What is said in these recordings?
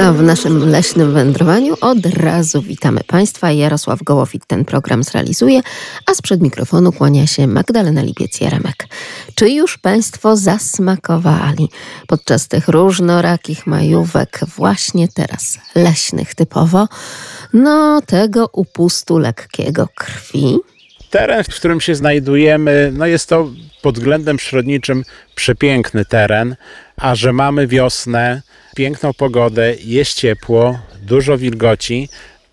A w naszym leśnym wędrowaniu od razu witamy Państwa. Jarosław Gołowit ten program zrealizuje, a sprzed mikrofonu kłania się Magdalena Lipiec-Jaremek. Czy już Państwo zasmakowali podczas tych różnorakich majówek, właśnie teraz leśnych typowo, no tego upustu lekkiego krwi? Teren, w którym się znajdujemy, no jest to pod względem przyrodniczym przepiękny teren, a że mamy wiosnę, piękną pogodę, jest ciepło, dużo wilgoci,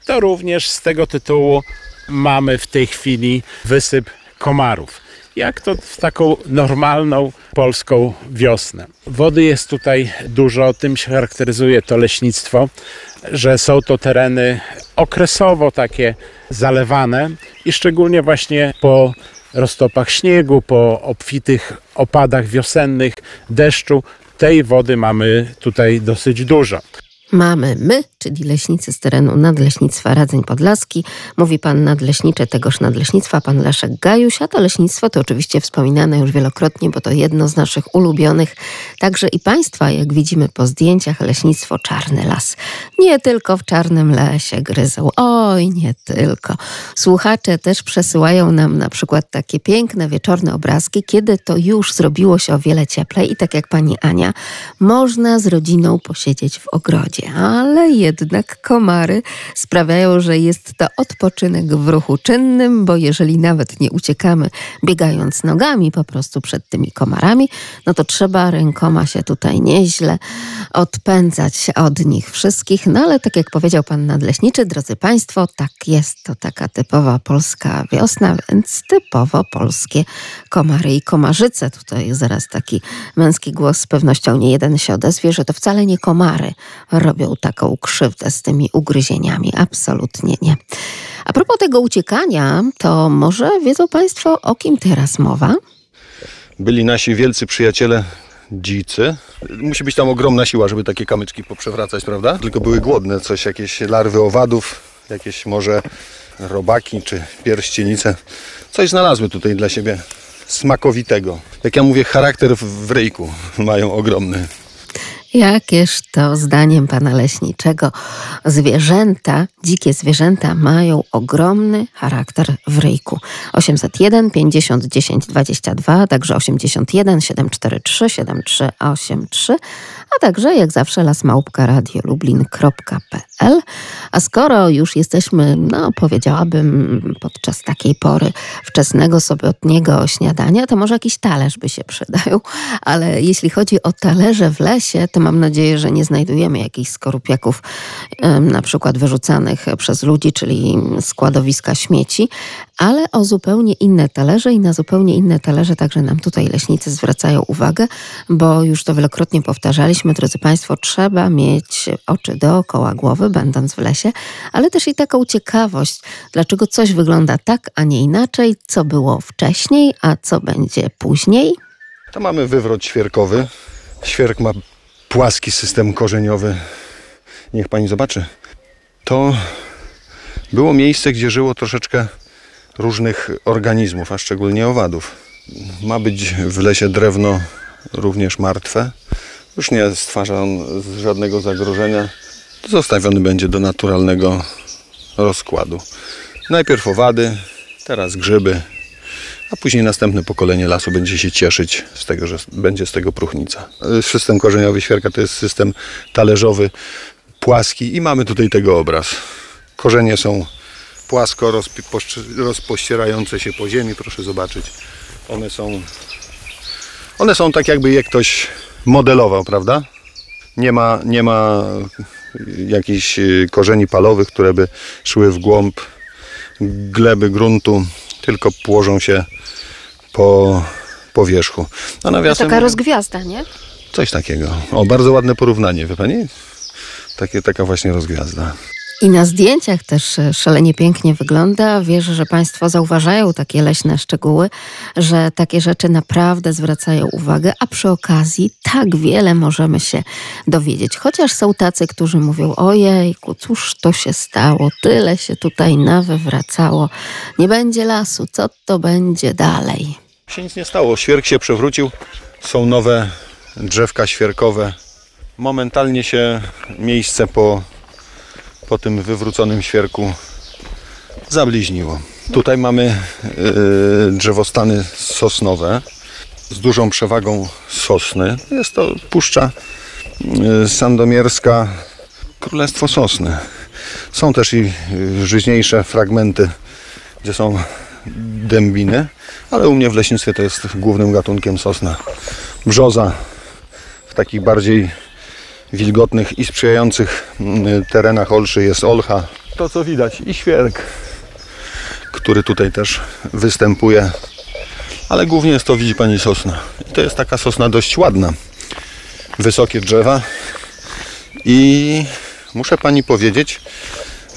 to również z tego tytułu mamy w tej chwili wysyp komarów. Jak to w taką normalną polską wiosnę. Wody jest tutaj dużo, tym się charakteryzuje to leśnictwo, że są to tereny okresowo takie zalewane i szczególnie właśnie po roztopach śniegu, po obfitych opadach wiosennych, deszczu, tej wody mamy tutaj dosyć dużo. Mamy my, czyli leśnicy z terenu Nadleśnictwa Radzeń Podlaski. Mówi pan nadleśnicze tegoż nadleśnictwa, pan Leszek Gajuś, a to leśnictwo to oczywiście wspominane już wielokrotnie, bo to jedno z naszych ulubionych. Także i państwa, jak widzimy po zdjęciach, leśnictwo Czarny Las. Nie tylko w Czarnym Lesie gryzą. Oj, nie tylko. Słuchacze też przesyłają nam na przykład takie piękne wieczorne obrazki, kiedy to już zrobiło się o wiele cieplej i tak jak pani Ania, można z rodziną posiedzieć w ogrodzie ale jednak komary sprawiają, że jest to odpoczynek w ruchu czynnym, bo jeżeli nawet nie uciekamy biegając nogami po prostu przed tymi komarami, no to trzeba rękoma się tutaj nieźle odpędzać od nich wszystkich. No ale tak jak powiedział pan nadleśniczy, drodzy państwo, tak jest to taka typowa polska wiosna, więc typowo polskie komary i komarzyce. Tutaj zaraz taki męski głos z pewnością nie jeden się odezwie, że to wcale nie komary robią taką krzywdę z tymi ugryzieniami. Absolutnie nie. A propos tego uciekania, to może wiedzą Państwo, o kim teraz mowa? Byli nasi wielcy przyjaciele dzicy. Musi być tam ogromna siła, żeby takie kamyczki poprzewracać, prawda? Tylko były głodne, coś, jakieś larwy owadów, jakieś może robaki czy pierścienice. Coś znalazły tutaj dla siebie smakowitego. Jak ja mówię, charakter w ryjku mają ogromny. Jakież to zdaniem pana leśniczego zwierzęta, dzikie zwierzęta mają ogromny charakter w ryjku. 801 50 10 22, także 81 743 7383, a także jak zawsze lasmałpka.radiolublin.pl. A skoro już jesteśmy, no powiedziałabym, podczas takiej pory wczesnego sobotniego śniadania, to może jakiś talerz by się przydał, ale jeśli chodzi o talerze w lesie, to mam nadzieję, że nie znajdujemy jakichś skorupiaków na przykład wyrzucanych przez ludzi, czyli składowiska śmieci, ale o zupełnie inne talerze i na zupełnie inne talerze także nam tutaj leśnicy zwracają uwagę, bo już to wielokrotnie powtarzaliśmy, drodzy Państwo, trzeba mieć oczy dookoła głowy, będąc w lesie, ale też i taką ciekawość, dlaczego coś wygląda tak, a nie inaczej, co było wcześniej, a co będzie później. To mamy wywrot świerkowy. Świerk ma płaski system korzeniowy. Niech pani zobaczy. To było miejsce, gdzie żyło troszeczkę różnych organizmów, a szczególnie owadów. Ma być w lesie drewno również martwe. Już nie stwarza on żadnego zagrożenia. Zostawiony będzie do naturalnego rozkładu. Najpierw owady, teraz grzyby, a później następne pokolenie lasu będzie się cieszyć z tego, że będzie z tego próchnica. System korzeniowy świerka to jest system talerzowy, płaski i mamy tutaj tego obraz. Korzenie są płasko rozpościerające się po ziemi, proszę zobaczyć. One są, one są tak jakby je ktoś modelował, prawda? Nie ma, nie ma jakichś y, korzeni palowych, które by szły w głąb gleby gruntu, tylko położą się po, po wierzchu. No, nawiasem, taka rozgwiazda, nie? Coś takiego. O, bardzo ładne porównanie, wie Pani? Takie, taka właśnie rozgwiazda. I na zdjęciach też e, szalenie pięknie wygląda. Wierzę, że Państwo zauważają takie leśne szczegóły, że takie rzeczy naprawdę zwracają uwagę, a przy okazji tak wiele możemy się dowiedzieć. Chociaż są tacy, którzy mówią: Ojejku, cóż to się stało, tyle się tutaj nawywracało, nie będzie lasu, co to będzie dalej? Się nic nie stało. Świerk się przewrócił. Są nowe drzewka świerkowe. Momentalnie się miejsce po, po tym wywróconym świerku zabliźniło. Tutaj mamy yy, drzewostany sosnowe z dużą przewagą sosny. Jest to puszcza yy, sandomierska, królestwo sosny. Są też i yy, żyźniejsze fragmenty, gdzie są dębiny, ale u mnie w leśnictwie to jest głównym gatunkiem sosna. Brzoza w takich bardziej wilgotnych i sprzyjających mm, terenach olszy jest olcha. To co widać i świerk, który tutaj też występuje, ale głównie jest to, widzi Pani, sosna. I to jest taka sosna dość ładna. Wysokie drzewa i muszę Pani powiedzieć,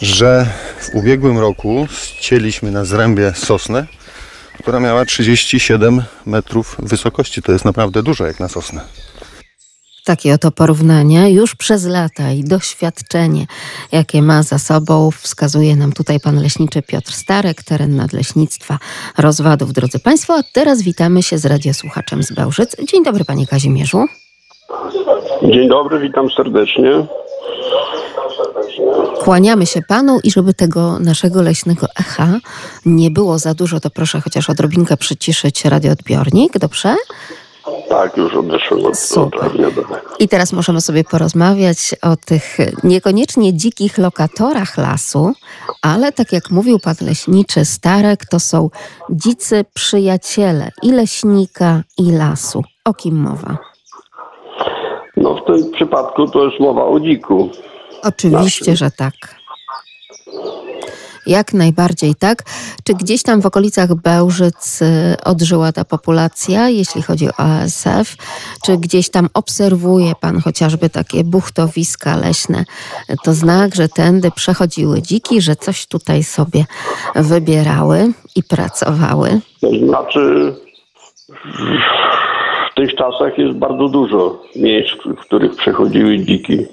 że w ubiegłym roku ścieliśmy na zrębie sosnę, która miała 37 metrów wysokości. To jest naprawdę dużo jak na sosnę. Takie oto porównania już przez lata i doświadczenie, jakie ma za sobą, wskazuje nam tutaj pan leśniczy Piotr Starek, teren nadleśnictwa rozwadów. Drodzy Państwo, a teraz witamy się z radiosłuchaczem z Bełżyc. Dzień dobry panie Kazimierzu. Dzień dobry, witam serdecznie. Kłaniamy się panu i żeby tego naszego leśnego echa nie było za dużo, to proszę chociaż odrobinkę przyciszyć radioodbiornik, dobrze? Tak, już od. I teraz możemy sobie porozmawiać o tych niekoniecznie dzikich lokatorach lasu, ale tak jak mówił pan leśniczy Starek, to są dzicy przyjaciele i leśnika, i lasu. O kim mowa? No w tym przypadku to jest mowa o dziku. Oczywiście, że tak. Jak najbardziej tak. Czy gdzieś tam w okolicach Bełżyc y, odżyła ta populacja, jeśli chodzi o ASF? Czy gdzieś tam obserwuje pan chociażby takie buchtowiska leśne? To znak, że tędy przechodziły dziki, że coś tutaj sobie wybierały i pracowały. To znaczy w tych czasach jest bardzo dużo miejsc, w których przechodziły dziki.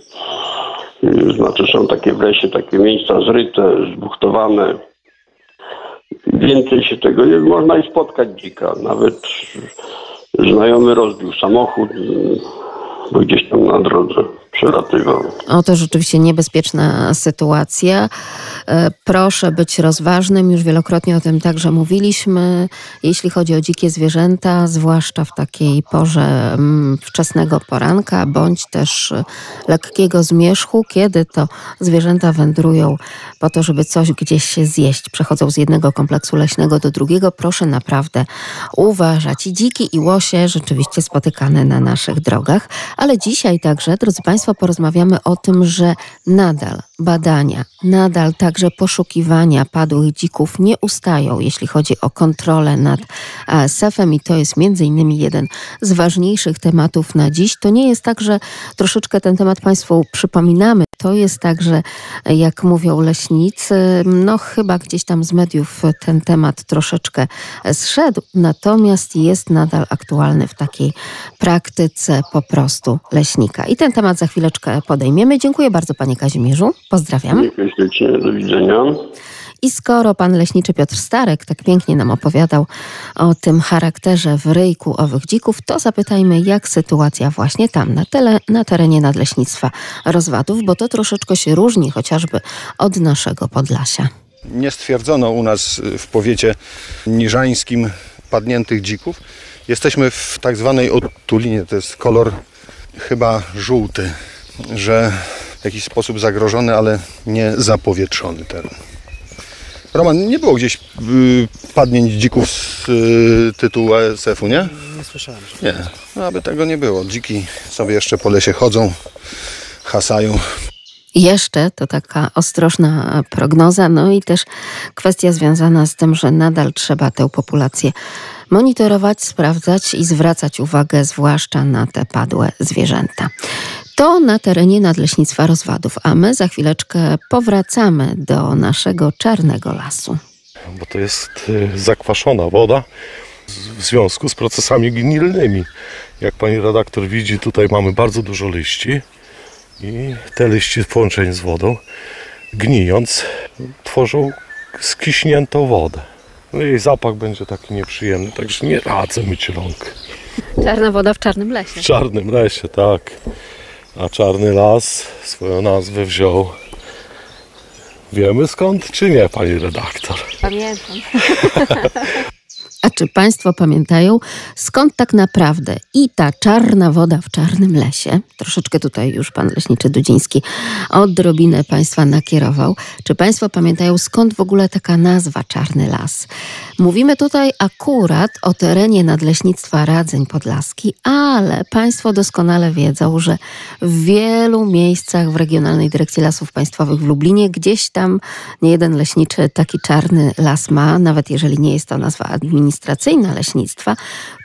Znaczy są takie w lesie takie miejsca zryte, zbuchtowane. Więcej się tego nie można i spotkać dzika. Nawet znajomy rozbił samochód, bo gdzieś tam na drodze przelatywał. O, to rzeczywiście niebezpieczna sytuacja. E, Proszę być rozważnym, już wielokrotnie o tym także mówiliśmy. Jeśli chodzi o dzikie zwierzęta, zwłaszcza w takiej porze mm, wczesnego poranka, bądź też e, lekkiego zmierzchu, kiedy to zwierzęta wędrują po to, żeby coś gdzieś się zjeść, przechodzą z jednego kompleksu leśnego do drugiego, proszę naprawdę uważać. I dziki, i łosie rzeczywiście spotykane na naszych drogach, ale dzisiaj także, drodzy Państwo, porozmawiamy o tym, że nadal badania, nadal także poszukiwania padłych dzików nie ustają, jeśli chodzi o kontrolę nad ASF-em i to jest między innymi jeden z ważniejszych tematów na dziś. To nie jest tak, że troszeczkę ten temat Państwu przypominamy. To jest tak, że jak mówią leśnicy, no chyba gdzieś tam z mediów ten temat troszeczkę zszedł, natomiast jest nadal aktualny w takiej praktyce po prostu leśnika. I ten temat za chwileczkę podejmiemy. Dziękuję bardzo Panie Kazimierzu. Pozdrawiam. Dziękuję ślicznie, do widzenia. I skoro pan leśniczy Piotr Starek tak pięknie nam opowiadał o tym charakterze w ryjku owych dzików, to zapytajmy, jak sytuacja właśnie tam, na, tele, na terenie nadleśnictwa rozwadów, bo to troszeczkę się różni chociażby od naszego Podlasia. Nie stwierdzono u nas y, w powiecie niżańskim padniętych dzików. Jesteśmy w tak zwanej otulinie, to jest kolor chyba żółty, że jakiś sposób zagrożony, ale nie zapowietrzony teren. Roman, nie było gdzieś y, padnięć dzików z y, tytułu ASF-u, nie? Nie słyszałem. Że... Nie, no, aby tego nie było. Dziki sobie jeszcze po lesie chodzą, hasają. Jeszcze to taka ostrożna prognoza, no i też kwestia związana z tym, że nadal trzeba tę populację monitorować, sprawdzać i zwracać uwagę zwłaszcza na te padłe zwierzęta. To na terenie Nadleśnictwa Rozwadów, a my za chwileczkę powracamy do naszego czarnego lasu. bo to jest y, zakwaszona woda w związku z procesami gnilnymi. Jak pani redaktor widzi, tutaj mamy bardzo dużo liści i te liści w połączeniu z wodą, gnijąc, tworzą skiśniętą wodę. No i zapach będzie taki nieprzyjemny, także nie radzę myć rąk. Czarna woda w czarnym lesie. W czarnym lesie, tak. A czarny las swoją nazwę wziął. Wiemy skąd, czy nie, pani redaktor? Pamiętam. A czy Państwo pamiętają, skąd tak naprawdę i ta czarna woda w czarnym lesie, troszeczkę tutaj już pan leśniczy Dudziński odrobinę Państwa nakierował, czy Państwo pamiętają, skąd w ogóle taka nazwa Czarny Las? Mówimy tutaj akurat o terenie Nadleśnictwa Radzeń Podlaski, ale Państwo doskonale wiedzą, że w wielu miejscach w Regionalnej Dyrekcji Lasów Państwowych w Lublinie gdzieś tam nie jeden leśniczy taki czarny las ma, nawet jeżeli nie jest to nazwa administracyjna leśnictwa,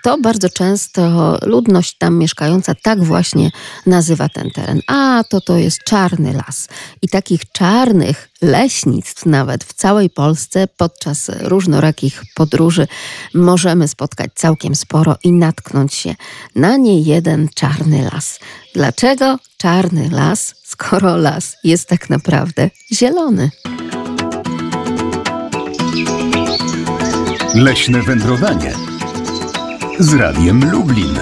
to bardzo często ludność tam mieszkająca tak właśnie nazywa ten teren. A to to jest czarny las. I takich czarnych leśnictw nawet w całej Polsce podczas różnorakich podróży możemy spotkać całkiem sporo i natknąć się na nie jeden czarny las. Dlaczego czarny las, skoro las jest tak naprawdę zielony? Leśne wędrowanie z Radiem Lublin.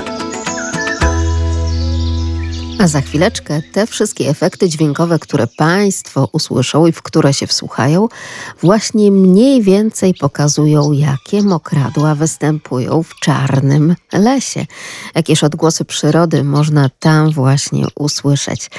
A za chwileczkę te wszystkie efekty dźwiękowe, które Państwo usłyszą i w które się wsłuchają, właśnie mniej więcej pokazują, jakie mokradła występują w czarnym lesie. Jakież odgłosy przyrody można tam właśnie usłyszeć.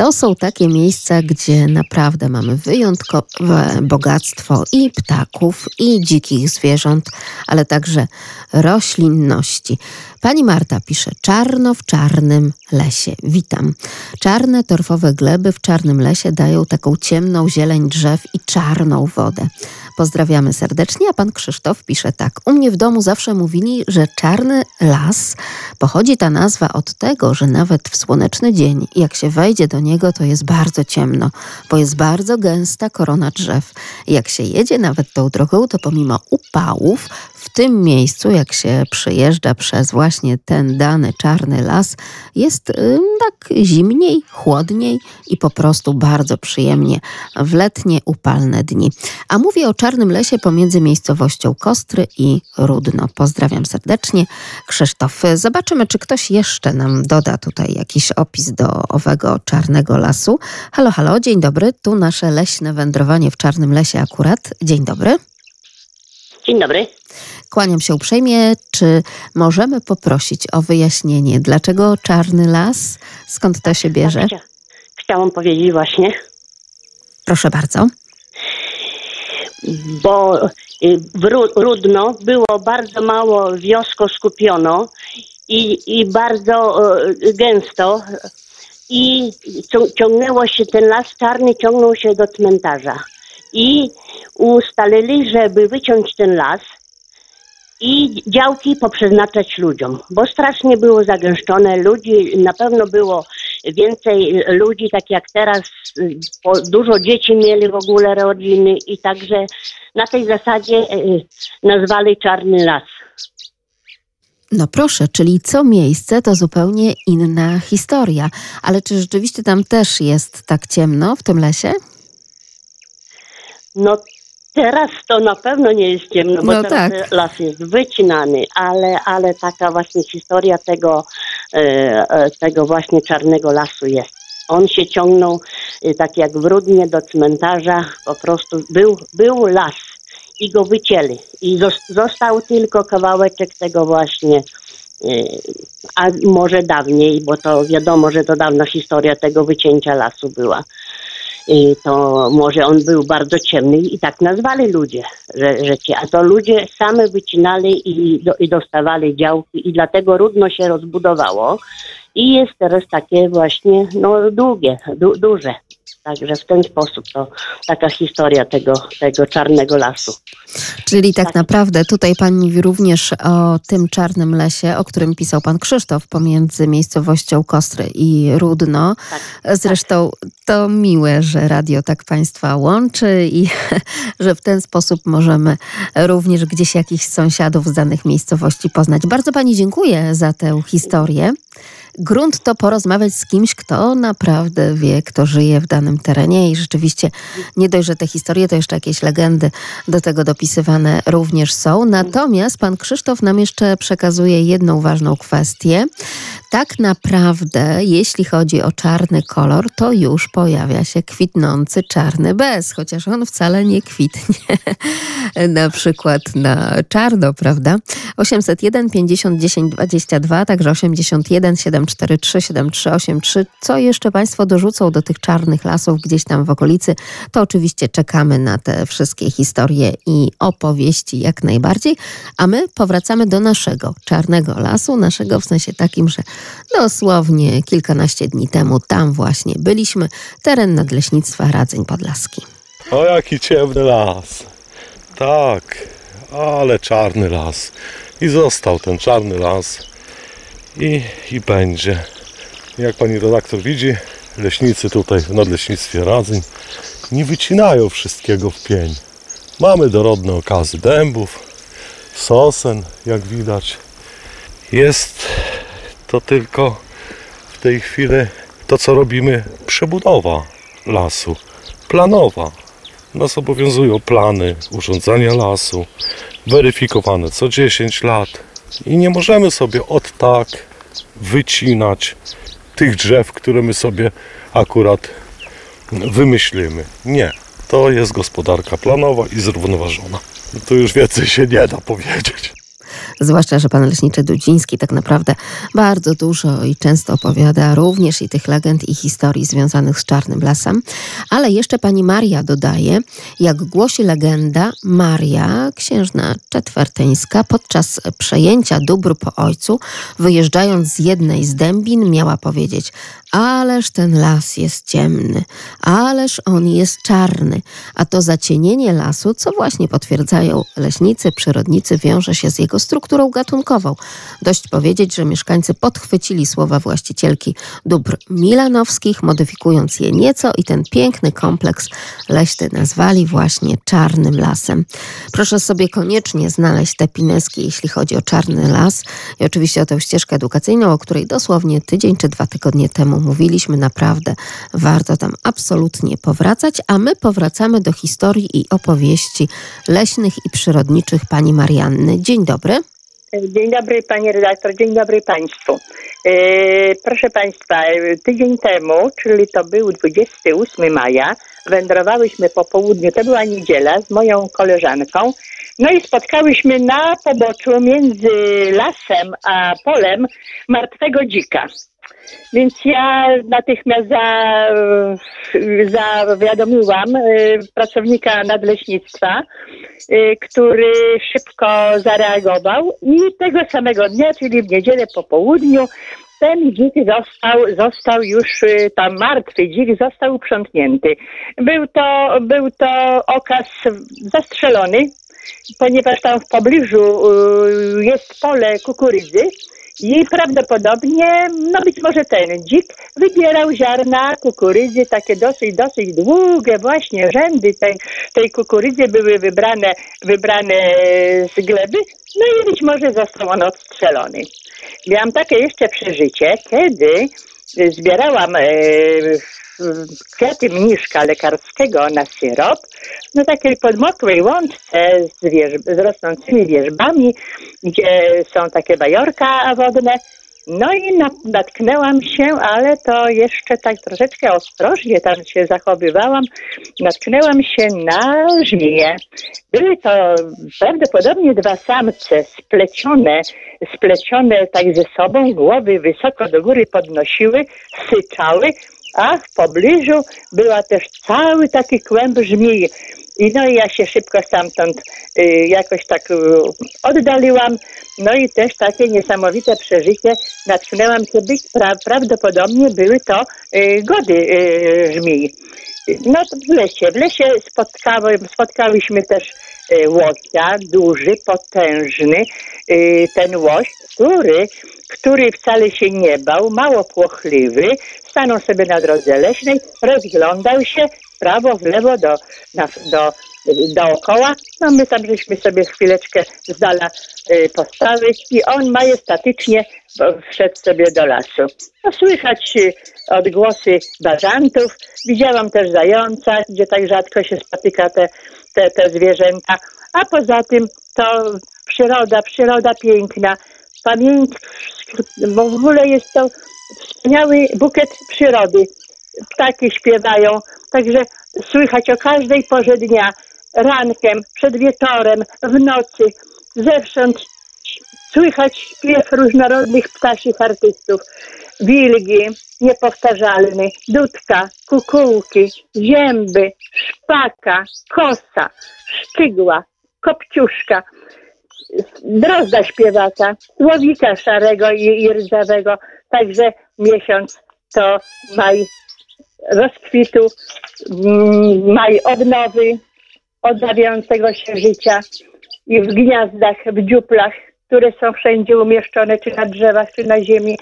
To są takie miejsca, gdzie naprawdę mamy wyjątkowe bogactwo i ptaków, i dzikich zwierząt, ale także roślinności. Pani Marta pisze: Czarno w czarnym lesie. Witam. Czarne torfowe gleby w czarnym lesie dają taką ciemną zieleń drzew i czarną wodę. Pozdrawiamy serdecznie, a pan Krzysztof pisze tak. U mnie w domu zawsze mówili, że czarny las pochodzi ta nazwa od tego, że nawet w słoneczny dzień, jak się wejdzie do niego, to jest bardzo ciemno, bo jest bardzo gęsta korona drzew. Jak się jedzie nawet tą drogą, to pomimo upałów, w tym miejscu, jak się przyjeżdża przez właśnie ten dany czarny las, jest y, tak zimniej, chłodniej i po prostu bardzo przyjemnie w letnie, upalne dni. A mówię o czarnym lesie pomiędzy miejscowością Kostry i Rudno. Pozdrawiam serdecznie. Krzysztof, zobaczymy, czy ktoś jeszcze nam doda tutaj jakiś opis do owego czarnego lasu. Halo, halo, dzień dobry. Tu nasze leśne wędrowanie w czarnym lesie akurat. Dzień dobry. Dzień dobry. Kłaniam się uprzejmie. Czy możemy poprosić o wyjaśnienie, dlaczego czarny las? Skąd to się bierze? Chcia- Chciałam powiedzieć właśnie, Proszę bardzo. bo y, w Ru- Rudno było bardzo mało wiosko skupiono i, i bardzo gęsto i cią- ciągnęło się ten las czarny, ciągnął się do cmentarza. I ustalili, żeby wyciąć ten las i działki poprzeznaczać ludziom, bo strasznie było zagęszczone. Ludzi, na pewno było więcej ludzi, tak jak teraz, dużo dzieci mieli w ogóle rodziny i także na tej zasadzie y, nazwali Czarny Las. No proszę, czyli co miejsce to zupełnie inna historia. Ale czy rzeczywiście tam też jest tak ciemno w tym lesie? No teraz to na pewno nie jest ciemno, bo No teraz tak. las jest wycinany, ale, ale taka właśnie historia tego, e, e, tego właśnie czarnego lasu jest. On się ciągnął e, tak jak w Rudnie do cmentarza, po prostu był, był las i go wycięli. I zos- został tylko kawałeczek tego właśnie, a może dawniej, bo to wiadomo, że to dawna historia tego wycięcia lasu była. To może on był bardzo ciemny i tak nazwali ludzie, że, że ci, a to ludzie same wycinali i, do, i dostawali działki i dlatego Rudno się rozbudowało i jest teraz takie właśnie no długie, du, duże. Także w ten sposób to taka historia tego, tego czarnego lasu. Czyli tak naprawdę tutaj pan mówi również o tym czarnym lesie, o którym pisał pan Krzysztof pomiędzy miejscowością Kostry i Rudno. Tak, Zresztą to miłe, że radio tak państwa łączy i że w ten sposób możemy również gdzieś jakichś sąsiadów z danych miejscowości poznać. Bardzo pani dziękuję za tę historię. Grunt to porozmawiać z kimś, kto naprawdę wie, kto żyje w danym terenie i rzeczywiście nie dość, że te historie, to jeszcze jakieś legendy do tego dopisywane również są. Natomiast pan Krzysztof nam jeszcze przekazuje jedną ważną kwestię. Tak naprawdę, jeśli chodzi o czarny kolor, to już pojawia się kwitnący czarny bez, chociaż on wcale nie kwitnie. na przykład na czarno, prawda? 801 50 10 22, także 81 743 7383. Co jeszcze Państwo dorzucą do tych czarnych lasów gdzieś tam w okolicy? To oczywiście czekamy na te wszystkie historie i opowieści jak najbardziej. A my powracamy do naszego czarnego lasu, naszego w sensie takim, że dosłownie kilkanaście dni temu tam właśnie byliśmy. Teren Nadleśnictwa Radzeń Podlaski. O, jaki ciemny las. Tak, ale czarny las. I został ten czarny las. I, i będzie. Jak pani redaktor widzi, leśnicy tutaj w Nadleśnictwie Radzeń nie wycinają wszystkiego w pień. Mamy dorodne okazy dębów, sosen, jak widać. Jest to tylko w tej chwili to, co robimy, przebudowa lasu, planowa. Nas obowiązują plany urządzania lasu, weryfikowane co 10 lat. I nie możemy sobie od tak wycinać tych drzew, które my sobie akurat wymyślimy. Nie. To jest gospodarka planowa i zrównoważona. Tu już więcej się nie da powiedzieć. Zwłaszcza, że pan leśniczy Dudziński tak naprawdę bardzo dużo i często opowiada również i tych legend i historii związanych z Czarnym Lasem. Ale jeszcze pani Maria dodaje, jak głosi legenda, Maria, księżna czetwertyńska, podczas przejęcia dóbr po ojcu, wyjeżdżając z jednej z dębin, miała powiedzieć Ależ ten las jest ciemny, ależ on jest czarny, a to zacienienie lasu, co właśnie potwierdzają leśnicy, przyrodnicy, wiąże się z jego strukturą gatunkową. Dość powiedzieć, że mieszkańcy podchwycili słowa właścicielki dóbr milanowskich, modyfikując je nieco i ten piękny kompleks leśny nazwali właśnie czarnym lasem. Proszę sobie koniecznie znaleźć te pineski, jeśli chodzi o czarny las i oczywiście o tę ścieżkę edukacyjną, o której dosłownie tydzień czy dwa tygodnie temu mówiliśmy. Naprawdę warto tam absolutnie powracać, a my powracamy do historii i opowieści leśnych i przyrodniczych pani Marianny. Dzień dobry. Dzień dobry panie redaktor, dzień dobry państwu. E, proszę państwa, e, tydzień temu, czyli to był 28 maja, wędrowałyśmy po południu, to była niedziela, z moją koleżanką. No i spotkałyśmy na poboczu między lasem a polem martwego dzika. Więc ja natychmiast za, zawiadomiłam e, pracownika nadleśnictwa, e, który szybko zareagował i tego samego dnia, czyli w niedzielę po południu, ten dzik został, został już e, tam martwy dzik został uprzątnięty. Był to, był to okaz zastrzelony, ponieważ tam w pobliżu jest pole kukurydzy i prawdopodobnie, no być może ten dzik wybierał ziarna kukurydzy, takie dosyć, dosyć długie właśnie rzędy tej, tej kukurydzy były wybrane, wybrane z gleby, no i być może został on odstrzelony. Miałam takie jeszcze przeżycie, kiedy zbierałam e, kwiaty mniszka lekarskiego na syrop, na takiej podmokłej łączce z, wierzb, z rosnącymi wierzbami, gdzie są takie bajorka wodne. No i natknęłam się, ale to jeszcze tak troszeczkę ostrożnie tam się zachowywałam. Natknęłam się na żmiję. Były to prawdopodobnie dwa samce splecione, splecione tak ze sobą, głowy wysoko do góry podnosiły, syczały, a w pobliżu była też cały taki kłęb żmij. I no i ja się szybko stamtąd y, jakoś tak y, oddaliłam. No i też takie niesamowite przeżycie natknęłam się być, pra, prawdopodobnie były to y, gody y, żmij. No w lesie, w lesie spotkały, spotkałyśmy też łosia, duży, potężny, e, ten łoś, który, który wcale się nie bał, mało płochliwy, stanął sobie na drodze leśnej, rozglądał się prawo, w lewo, do, na, do, dookoła. No my tam żeśmy sobie chwileczkę z dala y, i on majestatycznie wszedł sobie do lasu. No, słychać y, odgłosy bażantów. Widziałam też zająca, gdzie tak rzadko się spotyka te, te, te zwierzęta. A poza tym to przyroda, przyroda piękna. Pamięć, bo w ogóle jest to wspaniały bukiet przyrody. Ptaki śpiewają, także słychać o każdej porze dnia, rankiem, przed wieczorem, w nocy, zewsząd słychać śpiew różnorodnych ptasich artystów. Wilgi, niepowtarzalny, dudka, kukułki, zięby, szpaka, kosa, szczygła, kopciuszka, drozda śpiewaka, słowika szarego i, i rdzawego. Także miesiąc to maj rozkwitu, mm, maj odnowy, odnawiającego się życia i w gniazdach, w dziuplach, które są wszędzie umieszczone, czy na drzewach, czy na ziemi,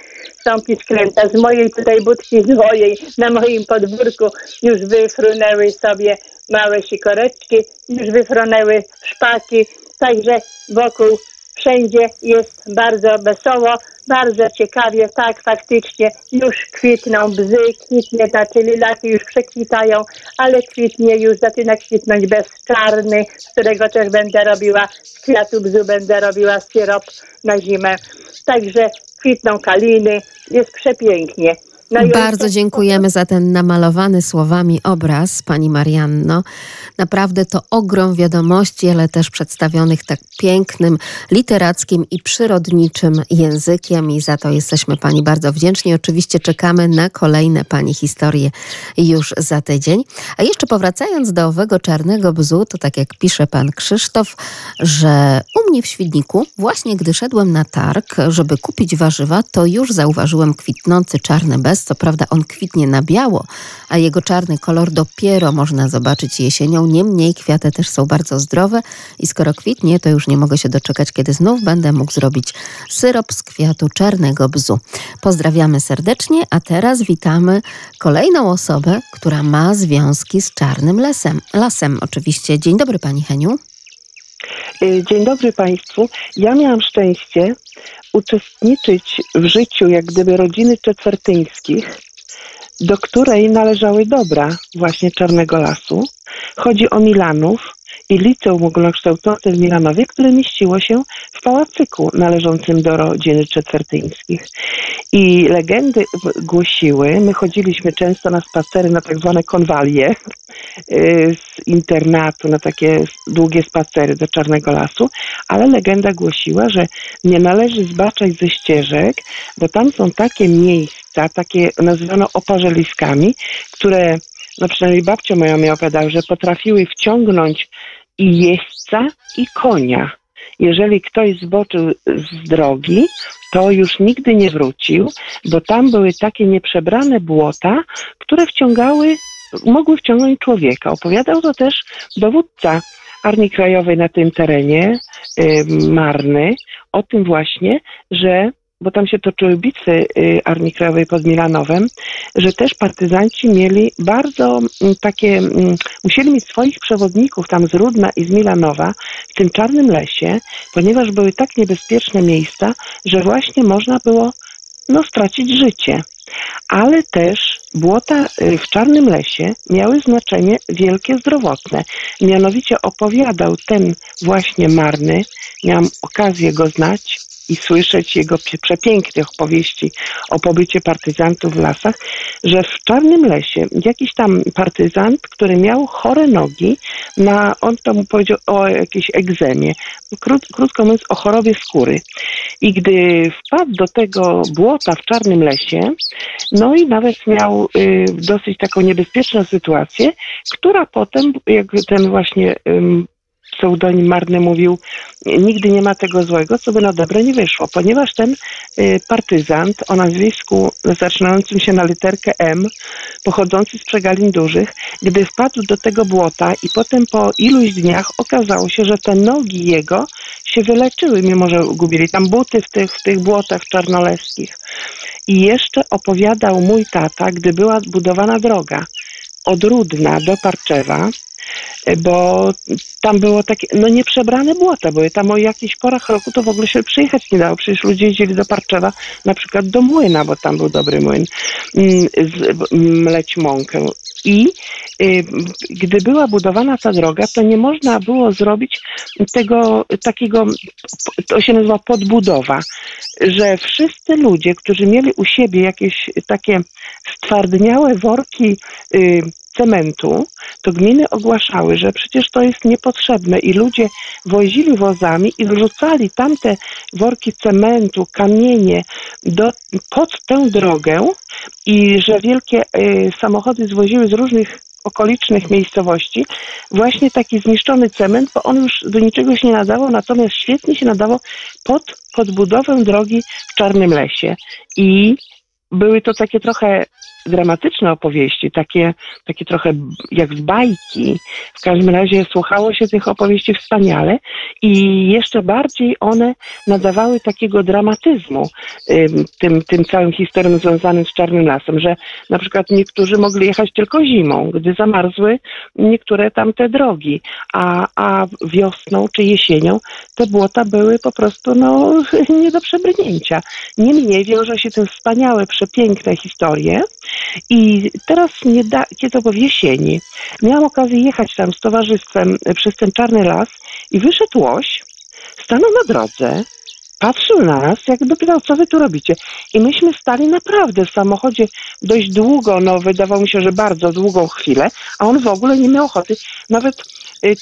są pisklęta. Z mojej tutaj budki, z mojej, na moim podwórku już wyfrunęły sobie małe sikoreczki, już wyfrunęły szpaki, także wokół wszędzie jest bardzo wesoło, bardzo ciekawie, tak faktycznie już kwitną bzy, kwitnie, znaczy lilaki już przekwitają, ale kwitnie już, zaczyna kwitnąć bezczarny, z którego też będę robiła, z kwiatu bzu będę robiła syrop na zimę. Także kwitną kaliny, jest przepięknie. No Bardzo dziękujemy za ten namalowany słowami obraz, pani Marianno. Naprawdę to ogrom wiadomości, ale też przedstawionych tak pięknym, literackim i przyrodniczym językiem i za to jesteśmy pani bardzo wdzięczni. Oczywiście czekamy na kolejne pani historie już za tydzień. A jeszcze powracając do owego czarnego bzu, to tak jak pisze pan Krzysztof, że u mnie w Świdniku, właśnie gdy szedłem na targ, żeby kupić warzywa, to już zauważyłem kwitnący czarny bez. Co prawda on kwitnie na biało, a jego czarny kolor dopiero można zobaczyć jesienią. Niemniej kwiaty też są bardzo zdrowe i skoro kwitnie, to już nie mogę się doczekać, kiedy znów będę mógł zrobić syrop z kwiatu czarnego bzu. Pozdrawiamy serdecznie, a teraz witamy kolejną osobę, która ma związki z czarnym lesem. Lasem oczywiście. Dzień dobry pani Heniu. Y, Dzień dobry Państwu. Ja miałam szczęście uczestniczyć w życiu jak gdyby rodziny Czetwertyńskich, do której należały dobra właśnie Czarnego Lasu. Chodzi o Milanów i liceum ogólnokształcące w Milanowie, które mieściło się w pałacyku należącym do rodziny Czetwertyńskich. I legendy głosiły, my chodziliśmy często na spacery, na tak zwane konwalie, y, z internatu na takie długie spacery do Czarnego Lasu, ale legenda głosiła, że nie należy zbaczać ze ścieżek, bo tam są takie miejsca, takie nazywano oparzeliskami, które, no przynajmniej babcia moja mi opowiadała, że potrafiły wciągnąć i jeźdźca, i konia. Jeżeli ktoś zboczył z drogi, to już nigdy nie wrócił, bo tam były takie nieprzebrane błota, które wciągały mogły wciągnąć człowieka. Opowiadał to też dowódca Armii Krajowej na tym terenie, Marny, o tym właśnie, że bo tam się toczyły bitwy y, Armii Krajowej pod Milanowem, że też partyzanci mieli bardzo mm, takie, mm, musieli mieć swoich przewodników tam z Rudna i z Milanowa w tym czarnym lesie, ponieważ były tak niebezpieczne miejsca, że właśnie można było no, stracić życie ale też błota y, w Czarnym Lesie miały znaczenie wielkie zdrowotne. Mianowicie opowiadał ten właśnie Marny, miałam okazję go znać i słyszeć jego przepiękne opowieści o pobycie partyzantów w lasach, że w Czarnym Lesie jakiś tam partyzant, który miał chore nogi, na, on to mu powiedział o jakiejś egzemie, Krót, krótko mówiąc o chorobie skóry. I gdy wpadł do tego błota w Czarnym Lesie, no i nawet miał y, dosyć taką niebezpieczną sytuację, która potem, jak ten właśnie ym, pseudonim marny mówił, nigdy nie ma tego złego, co by na dobre nie wyszło, ponieważ ten y, partyzant o nazwisku zaczynającym się na literkę M, pochodzący z przegalin dużych, gdy wpadł do tego błota i potem po iluś dniach okazało się, że te nogi jego się wyleczyły, mimo że gubili tam buty w tych, w tych błotach czarnoleskich. I jeszcze opowiadał mój tata, gdy była budowana droga od Rudna do Parczewa, bo tam było takie, no nieprzebrane błota były. Tam o jakichś porach roku to w ogóle się przyjechać nie dało. Przecież ludzie jeździli do Parczewa na przykład do młyna, bo tam był dobry młyn, mm, z, mleć mąkę. I y, gdy była budowana ta droga, to nie można było zrobić tego takiego, to się nazywa podbudowa, że wszyscy ludzie, którzy mieli u siebie jakieś takie stwardniałe worki y, cementu, to gminy ogłaszały, że przecież to jest niepotrzebne i ludzie wozili wozami i wrzucali tamte worki cementu, kamienie do, pod tę drogę i że wielkie y, samochody zwoziły z różnych okolicznych miejscowości właśnie taki zniszczony cement, bo on już do niczego się nie nadawał, natomiast świetnie się nadawał pod podbudowę drogi w Czarnym Lesie. I były to takie trochę dramatyczne opowieści, takie, takie trochę jak z bajki. W każdym razie słuchało się tych opowieści wspaniale i jeszcze bardziej one nadawały takiego dramatyzmu ym, tym, tym całym historiom związanym z Czarnym Lasem, że na przykład niektórzy mogli jechać tylko zimą, gdy zamarzły niektóre tamte drogi, a, a wiosną czy jesienią te błota były po prostu no, nie do przebrnięcia. Niemniej wiąże się te wspaniałe, przepiękne historie, i teraz, nie da, kiedy w jesieni, miałam okazję jechać tam z towarzystwem przez ten czarny las i wyszedł łoś, stanął na drodze, patrzył na nas, jakby pytał, co wy tu robicie. I myśmy stali naprawdę w samochodzie dość długo, no wydawało mi się, że bardzo długą chwilę, a on w ogóle nie miał ochoty. Nawet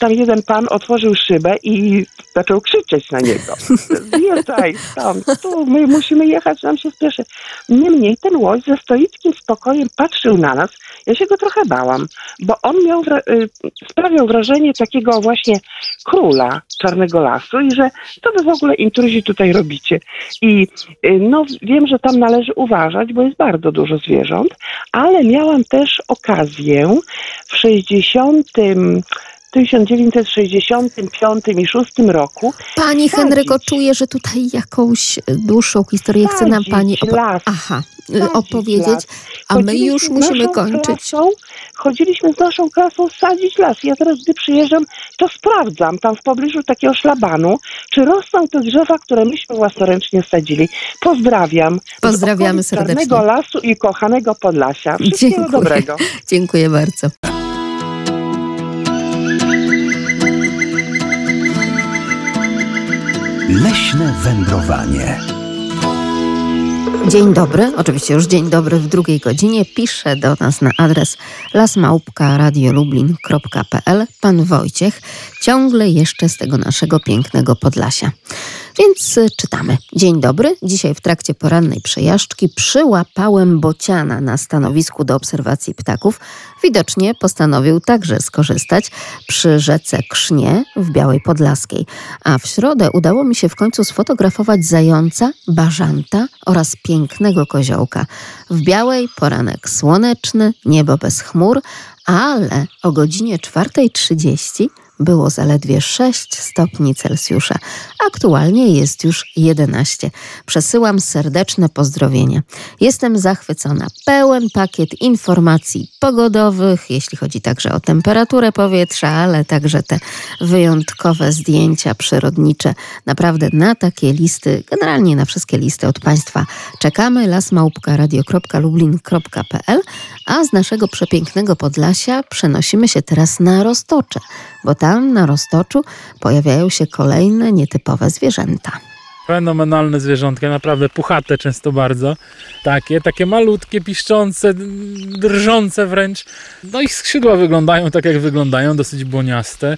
tam jeden pan otworzył szybę i zaczął krzyczeć na niego. Zjeżdżaj stąd, tu my musimy jechać, nam się spieszy. Niemniej ten łoś ze stoickim spokojem patrzył na nas. Ja się go trochę bałam, bo on miał, y, sprawiał wrażenie takiego właśnie króla Czarnego Lasu i że to wy w ogóle intruzi tutaj robicie. I y, no wiem, że tam należy uważać, bo jest bardzo dużo zwierząt, ale miałam też okazję w 60 1965 i 6 roku. Pani Henryko, czuję, że tutaj jakąś dłuższą historię chce nam pani opo- Aha, opowiedzieć, a my już musimy kończyć. Klasą, chodziliśmy z naszą klasą sadzić las. Ja teraz, gdy przyjeżdżam, to sprawdzam tam w pobliżu takiego szlabanu, czy rosną te drzewa, które myśmy własnoręcznie sadzili. Pozdrawiam. Pozdrawiamy serdecznie. lasu i kochanego Podlasia. Wszystkiego Dziękuję. dobrego. Dziękuję bardzo. Leśne wędrowanie. Dzień dobry, oczywiście już dzień dobry w drugiej godzinie. Pisze do nas na adres lasmałpka.radiolublin.pl pan Wojciech, ciągle jeszcze z tego naszego pięknego Podlasia. Więc y, czytamy. Dzień dobry. Dzisiaj w trakcie porannej przejażdżki przyłapałem bociana na stanowisku do obserwacji ptaków. Widocznie postanowił także skorzystać przy rzece Krznie w Białej Podlaskiej. A w środę udało mi się w końcu sfotografować zająca, bażanta oraz pięknego koziołka. W Białej poranek słoneczny, niebo bez chmur, ale o godzinie 4.30 było zaledwie 6 stopni Celsjusza. Aktualnie jest już 11. Przesyłam serdeczne pozdrowienia. Jestem zachwycona. Pełen pakiet informacji pogodowych, jeśli chodzi także o temperaturę powietrza, ale także te wyjątkowe zdjęcia przyrodnicze. Naprawdę na takie listy, generalnie na wszystkie listy od Państwa czekamy. lasmałpka.radio.lublin.pl A z naszego przepięknego Podlasia przenosimy się teraz na Roztocze, bo tam na Roztoczu pojawiają się kolejne nietypowe zwierzęta. Fenomenalne zwierzątka, naprawdę puchate często bardzo. Takie, takie malutkie, piszczące, drżące wręcz. No ich skrzydła wyglądają tak jak wyglądają, dosyć błoniaste.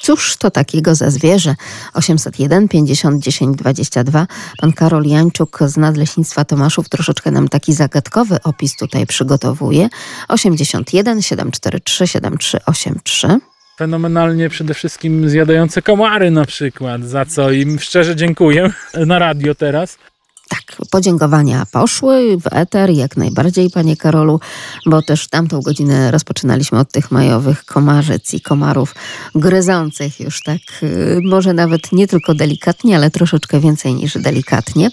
Cóż to takiego za zwierzę? 801 50 10 22. Pan Karol Jańczuk z Nadleśnictwa Tomaszów troszeczkę nam taki zagadkowy opis tutaj przygotowuje. 81 743 7383. fenomenalnie przede wszystkim zjadające komary na przykład, za co im szczerze dziękuję na radio teraz. Tak, podziękowania poszły w eter, jak najbardziej, panie Karolu, bo też tamtą godzinę rozpoczynaliśmy od tych majowych komarzyc i komarów gryzących już tak, y, może nawet nie tylko delikatnie, ale troszeczkę więcej niż delikatnie.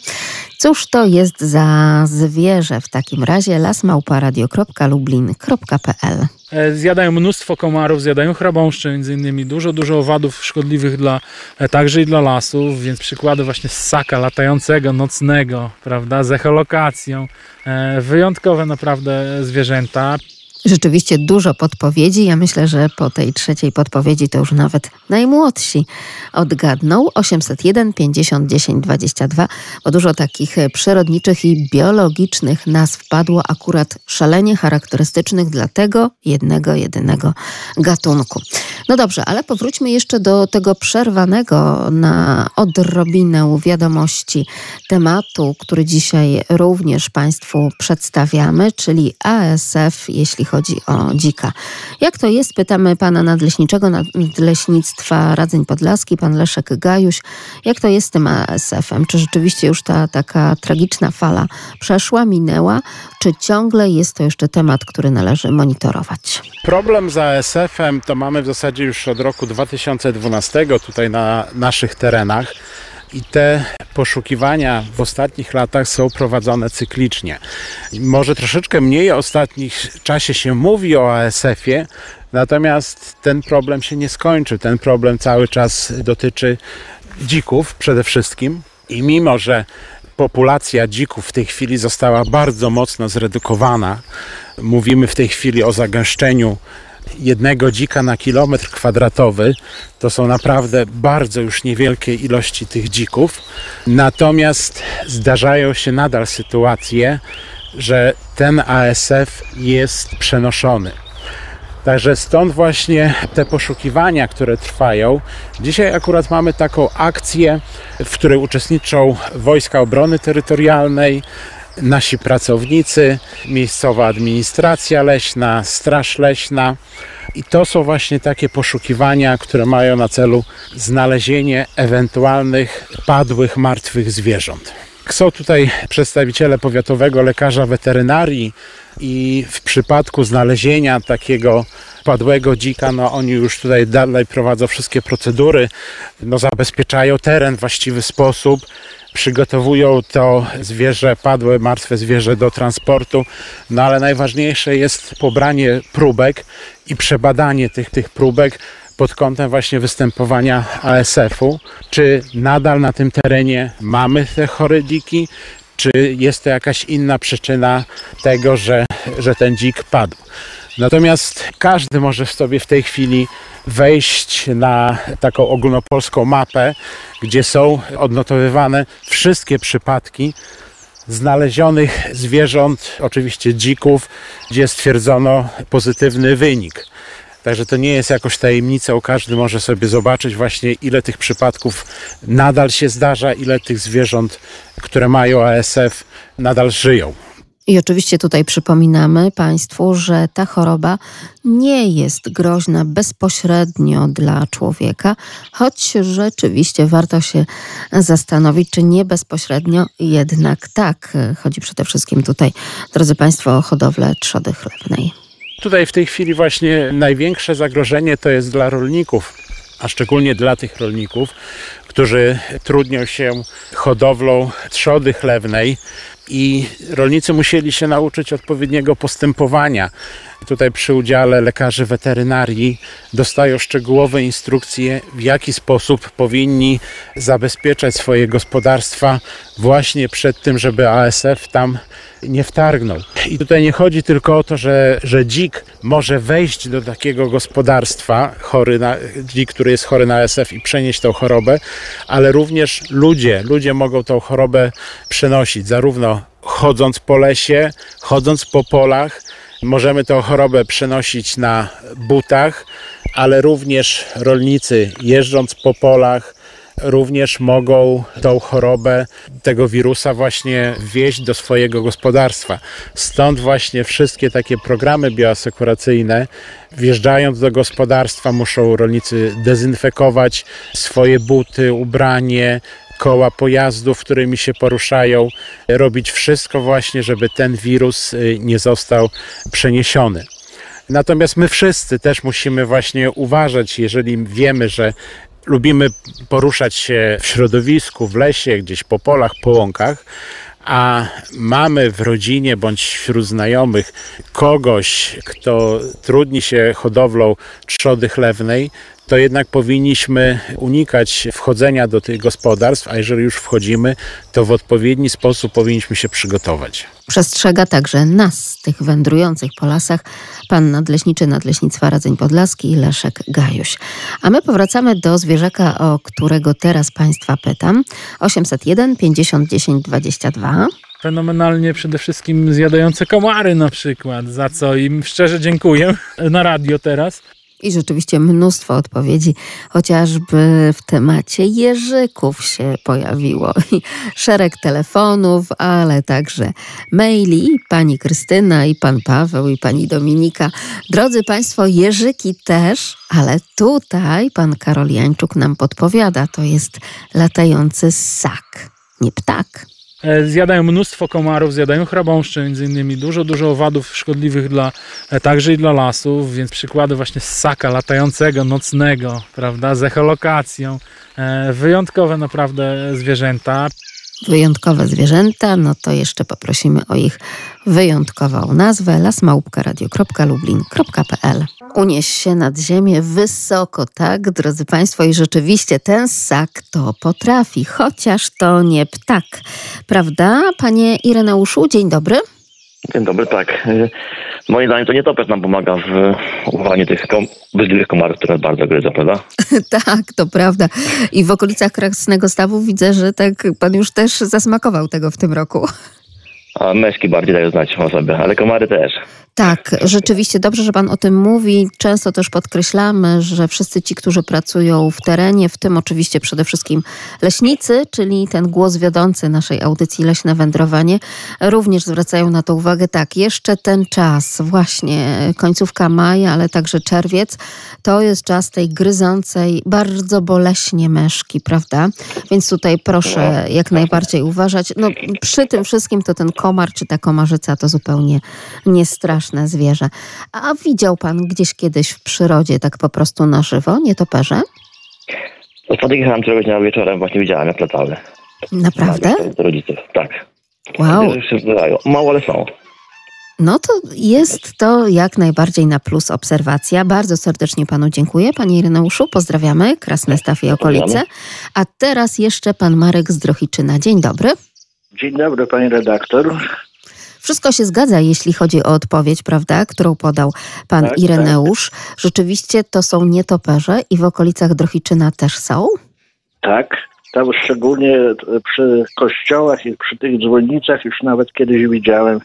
Cóż to jest za zwierzę w takim razie? lasmałparadio.lublin.pl E, Zjadają mnóstwo komarów, zjadają chrabąszcze między innymi, dużo, dużo owadów szkodliwych dla, e, także i dla lasów, więc przykłady właśnie ssaka latającego, nocnego, prawda, z echolokacją. E, Wyjątkowe naprawdę zwierzęta. Rzeczywiście dużo podpowiedzi. Ja myślę, że po tej trzeciej podpowiedzi to już nawet najmłodsi odgadną. 801 50 10 22, bo dużo takich przyrodniczych i biologicznych nazw padło akurat szalenie charakterystycznych dla tego jednego, jedynego gatunku. No dobrze, ale powróćmy jeszcze do tego przerwanego na odrobinę wiadomości tematu, który dzisiaj również Państwu przedstawiamy, czyli ASF, jeśli chodzi o dzika. Jak to jest? Pytamy pana nadleśniczego Nadleśnictwa Radzeń Podlaski, pan Leszek Gajuś. Jak to jest z tym ASF-em? Czy rzeczywiście już ta taka tragiczna fala przeszła, minęła? Czy ciągle jest to jeszcze temat, który należy monitorować? Problem z ASF-em to mamy w zasadzie już od roku 2012 tutaj na naszych terenach. I te poszukiwania w ostatnich latach są prowadzone cyklicznie. Może troszeczkę mniej w ostatnim czasie się mówi o ASF-ie, natomiast ten problem się nie skończy. Ten problem cały czas dotyczy dzików przede wszystkim. I mimo, że populacja dzików w tej chwili została bardzo mocno zredukowana, mówimy w tej chwili o zagęszczeniu jednego dzika na kilometr kwadratowy. To są naprawdę bardzo już niewielkie ilości tych dzików. Natomiast zdarzają się nadal sytuacje, że ten ASF jest przenoszony. Także stąd właśnie te poszukiwania, które trwają. Dzisiaj akurat mamy taką akcję, w której uczestniczą Wojska Obrony Terytorialnej, nasi pracownicy, miejscowa administracja leśna, straż leśna. I to są właśnie takie poszukiwania, które mają na celu znalezienie ewentualnych padłych, martwych zwierząt. Są tutaj przedstawiciele powiatowego lekarza weterynarii i w przypadku znalezienia takiego padłego dzika, no oni już tutaj dalej prowadzą wszystkie procedury, no zabezpieczają teren w właściwy sposób, przygotowują to zwierzę, padłe, martwe zwierzę do transportu, no ale najważniejsze jest pobranie próbek i przebadanie tych, tych próbek pod kątem właśnie występowania ASF-u. Czy nadal na tym terenie mamy te chore dziki, czy jest to jakaś inna przyczyna tego, że, że ten dzik padł. Natomiast każdy może sobie w tej chwili wejść na taką ogólnopolską mapę, gdzie są odnotowywane wszystkie przypadki znalezionych zwierząt, oczywiście dzików, gdzie stwierdzono pozytywny wynik. Także to nie jest jakoś tajemnicą, każdy może sobie zobaczyć właśnie ile tych przypadków nadal się zdarza, ile tych zwierząt, które mają ASF nadal żyją. I oczywiście tutaj przypominamy Państwu, że ta choroba nie jest groźna bezpośrednio dla człowieka, choć rzeczywiście warto się zastanowić, czy nie bezpośrednio jednak tak. Chodzi przede wszystkim tutaj, drodzy Państwo, o hodowlę trzody chlewnej. Tutaj w tej chwili właśnie największe zagrożenie to jest dla rolników, a szczególnie dla tych rolników, którzy trudnią się hodowlą trzody chlewnej i rolnicy musieli się nauczyć odpowiedniego postępowania. Tutaj przy udziale lekarzy weterynarii dostają szczegółowe instrukcje, w jaki sposób powinni zabezpieczać swoje gospodarstwa właśnie przed tym, żeby ASF tam nie wtargnął. I tutaj nie chodzi tylko o to, że, że dzik może wejść do takiego gospodarstwa, chory na, dzik, który jest chory na ASF i przenieść tą chorobę, ale również ludzie, ludzie mogą tą chorobę przenosić, zarówno chodząc po lesie, chodząc po polach, Możemy tę chorobę przenosić na butach, ale również rolnicy jeżdżąc po polach, również mogą tą chorobę tego wirusa właśnie wieść do swojego gospodarstwa. Stąd właśnie wszystkie takie programy bioasekuracyjne, wjeżdżając do gospodarstwa, muszą rolnicy dezynfekować swoje buty, ubranie, koła pojazdów, którymi się poruszają, robić wszystko właśnie, żeby ten wirus y, nie został przeniesiony. Natomiast my wszyscy też musimy właśnie uważać, jeżeli wiemy, że lubimy poruszać się w środowisku, w lesie, gdzieś po polach, po łąkach, a mamy w rodzinie bądź wśród znajomych kogoś, kto trudni się hodowlą trzody chlewnej, to jednak powinniśmy unikać wchodzenia do tych gospodarstw, a jeżeli już wchodzimy, to w odpowiedni sposób powinniśmy się przygotować. Przestrzega także nas, tych wędrujących po lasach, pan nadleśniczy Nadleśnictwa Radzeń Podlaski Leszek Gajuś. A my powracamy do zwierzaka, o którego teraz Państwa pytam. 801 50 10 22. Fenomenalnie przede wszystkim zjadające komary na przykład, za co im szczerze dziękuję na radio teraz. I rzeczywiście mnóstwo odpowiedzi, chociażby w temacie jeżyków się pojawiło. I szereg telefonów, ale także maili. Pani Krystyna i pan Paweł i pani Dominika. Drodzy Państwo, jeżyki też, ale tutaj pan Karol Jańczuk nam podpowiada, to jest latający ssak, nie ptak. E, Zjadają mnóstwo komarów, zjadają chrabąszcze między innymi, dużo, dużo owadów szkodliwych dla, e, także i dla lasów, więc przykłady właśnie ssaka latającego, nocnego, prawda, z echolokacją. E, Wyjątkowe naprawdę zwierzęta. Wyjątkowe zwierzęta, no to jeszcze poprosimy o ich wyjątkową nazwę lasmałpka.radio.lublin.pl Unieś się nad ziemię wysoko, tak, drodzy Państwo, i rzeczywiście ten ssak to potrafi, chociaż to nie ptak. Prawda, Panie Ireneuszu? Dzień dobry. Dzień dobry, tak. Y, Moim zdaniem to nie topet nam pomaga w uwalaniu tych kom- brzydliwych komarów, które bardzo gryzą, prawda? tak, to prawda. I w okolicach Krasnego Stawu widzę, że tak Pan już też zasmakował tego w tym roku. A meszki bardziej dają znać o sobie, ale komary też. Tak, rzeczywiście dobrze, że Pan o tym mówi. Często też podkreślamy, że wszyscy ci, którzy pracują w terenie, w tym oczywiście przede wszystkim leśnicy, czyli ten głos wiodący naszej audycji Leśne Wędrowanie, również zwracają na to uwagę. Tak, jeszcze ten czas, właśnie końcówka maja, ale także czerwiec, to jest czas tej gryzącej, bardzo boleśnie meszki, prawda? Więc tutaj proszę jak najbardziej uważać. No, przy tym wszystkim to ten komar czy ta komarzyca to zupełnie niestraszne zwierzę. A widział pan gdzieś kiedyś w przyrodzie tak po prostu na żywo nietoperze? Ostatnio jechałem któregoś dnia wieczorem, właśnie widziałem jak latały. Naprawdę? Rodziców, tak. Wow. Że się zdają. Mało, ale są. No to jest to jak najbardziej na plus obserwacja. Bardzo serdecznie panu dziękuję, panie Ireneuszu. Pozdrawiamy Krasny Staw i okolice. A teraz jeszcze pan Marek z Drohiczyna. Dzień dobry. Dzień dobry, pani redaktor. Wszystko się zgadza, jeśli chodzi o odpowiedź, prawda, którą podał pan Tak, Ireneusz. Rzeczywiście to są nietoperze i w okolicach Drohiczyna też są? Tak, tam szczególnie przy kościołach i przy tych dzwonnicach już nawet kiedyś widziałem.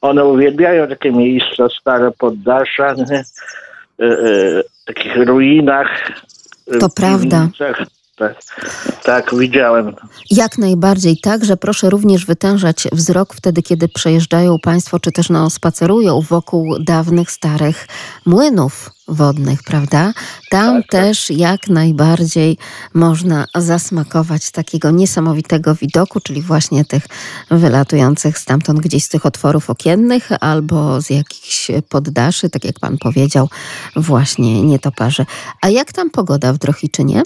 One uwielbiają takie miejsca, stare poddasza? E, e, takich ruinach. e, To prawda. piwnicach. Tak, tak, widziałem. Jak najbardziej tak, że proszę również wytężać wzrok wtedy, kiedy przejeżdżają Państwo, czy też no, spacerują wokół dawnych, starych młynów wodnych, prawda? Tam też jak najbardziej można zasmakować takiego niesamowitego widoku, czyli właśnie tych wylatujących stamtąd gdzieś z tych otworów okiennych albo z jakichś poddaszy, tak jak Pan powiedział, właśnie nietoperzy. A jak tam pogoda w Drohiczynie?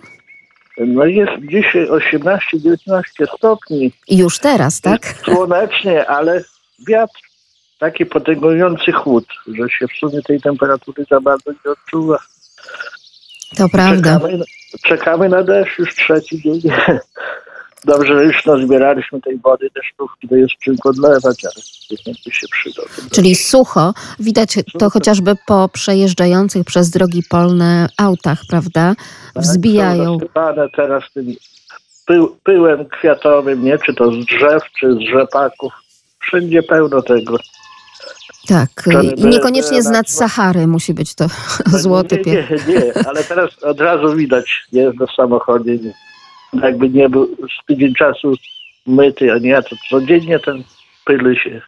No jest dzisiaj 18-19 stopni. Już teraz, tak? Słonecznie, ale wiatr taki potęgujący chłód, że się w sumie tej temperatury za bardzo nie odczuwa. To prawda. Czekamy, czekamy na deszcz już trzeci dzień. Dobrze, że już nazbieraliśmy tej wody deszczówki, to jest czym podlewać, ale jakby się przydał. Czyli sucho. Widać to chociażby po przejeżdżających przez drogi polne autach, prawda? Wzbijają. Są zasypane teraz tym pył, pyłem kwiatowym, nie? Czy to z drzew, czy z rzepaków. Wszędzie pełno tego. Tak. I niekoniecznie z na- nad Sahary musi być to złoty nie, piech. nie, nie, ale teraz od razu widać, jest w samochodzie. Nie. Jakby nie był z tydzień czasu myty, a nie, to codziennie ten pyli się.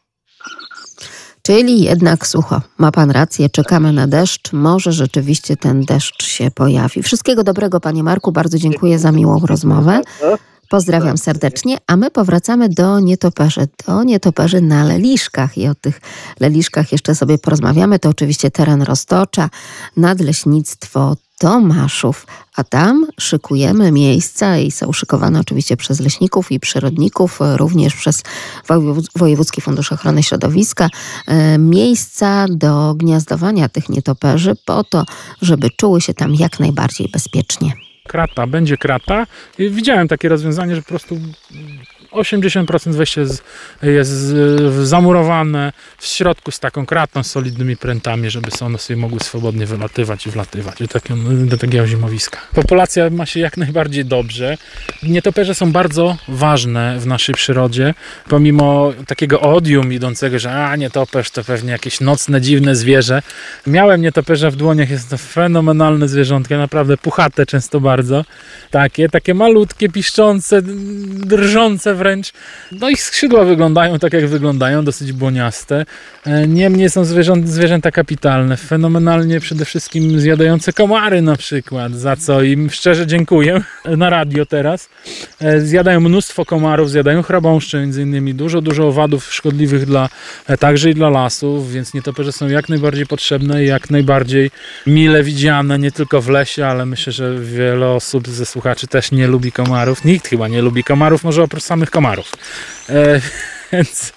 Czyli jednak sucho. Ma pan rację, czekamy na deszcz. Może rzeczywiście ten deszcz się pojawi. Wszystkiego dobrego, panie Marku. Bardzo dziękuję za miłą rozmowę. Pozdrawiam serdecznie, a my powracamy do nietoperzy, do nietoperzy na Leliszkach i o tych Leliszkach jeszcze sobie porozmawiamy. To oczywiście teren Roztocza, nadleśnictwo Tomaszów, a tam szykujemy miejsca i są szykowane oczywiście przez leśników i przyrodników, również przez Wojewódzki Fundusz Ochrony Środowiska, e, miejsca do gniazdowania tych nietoperzy po to, żeby czuły się tam jak najbardziej bezpiecznie krata, będzie krata. Widziałem takie rozwiązanie, że po prostu 80% wejścia jest, jest zamurowane w środku z taką kratą, z solidnymi prętami, żeby one sobie mogły swobodnie wylatywać i wlatywać do takiego, do takiego zimowiska. Populacja ma się jak najbardziej dobrze. Nietoperze są bardzo ważne w naszej przyrodzie, pomimo takiego odium idącego, że a nietoperz to pewnie jakieś nocne, dziwne zwierzę. Miałem nietoperza w dłoniach, jest to fenomenalne zwierzątko, naprawdę puchate często bardzo. Takie, takie malutkie, piszczące, drżące wręcz. No ich skrzydła wyglądają tak, jak wyglądają, dosyć błoniaste. E, niemniej są zwierzęta, zwierzęta kapitalne, fenomenalnie przede wszystkim zjadające komary na przykład, za co im szczerze dziękuję na radio teraz. E, zjadają mnóstwo komarów, zjadają chrabąszcze między innymi, dużo, dużo owadów szkodliwych dla, e, także i dla lasów, więc nietoperze są jak najbardziej potrzebne i jak najbardziej mile widziane, nie tylko w lesie, ale myślę, że wiele osób ze słuchaczy też nie lubi komarów. Nikt chyba nie lubi komarów, może oprócz samych komarów. E, więc,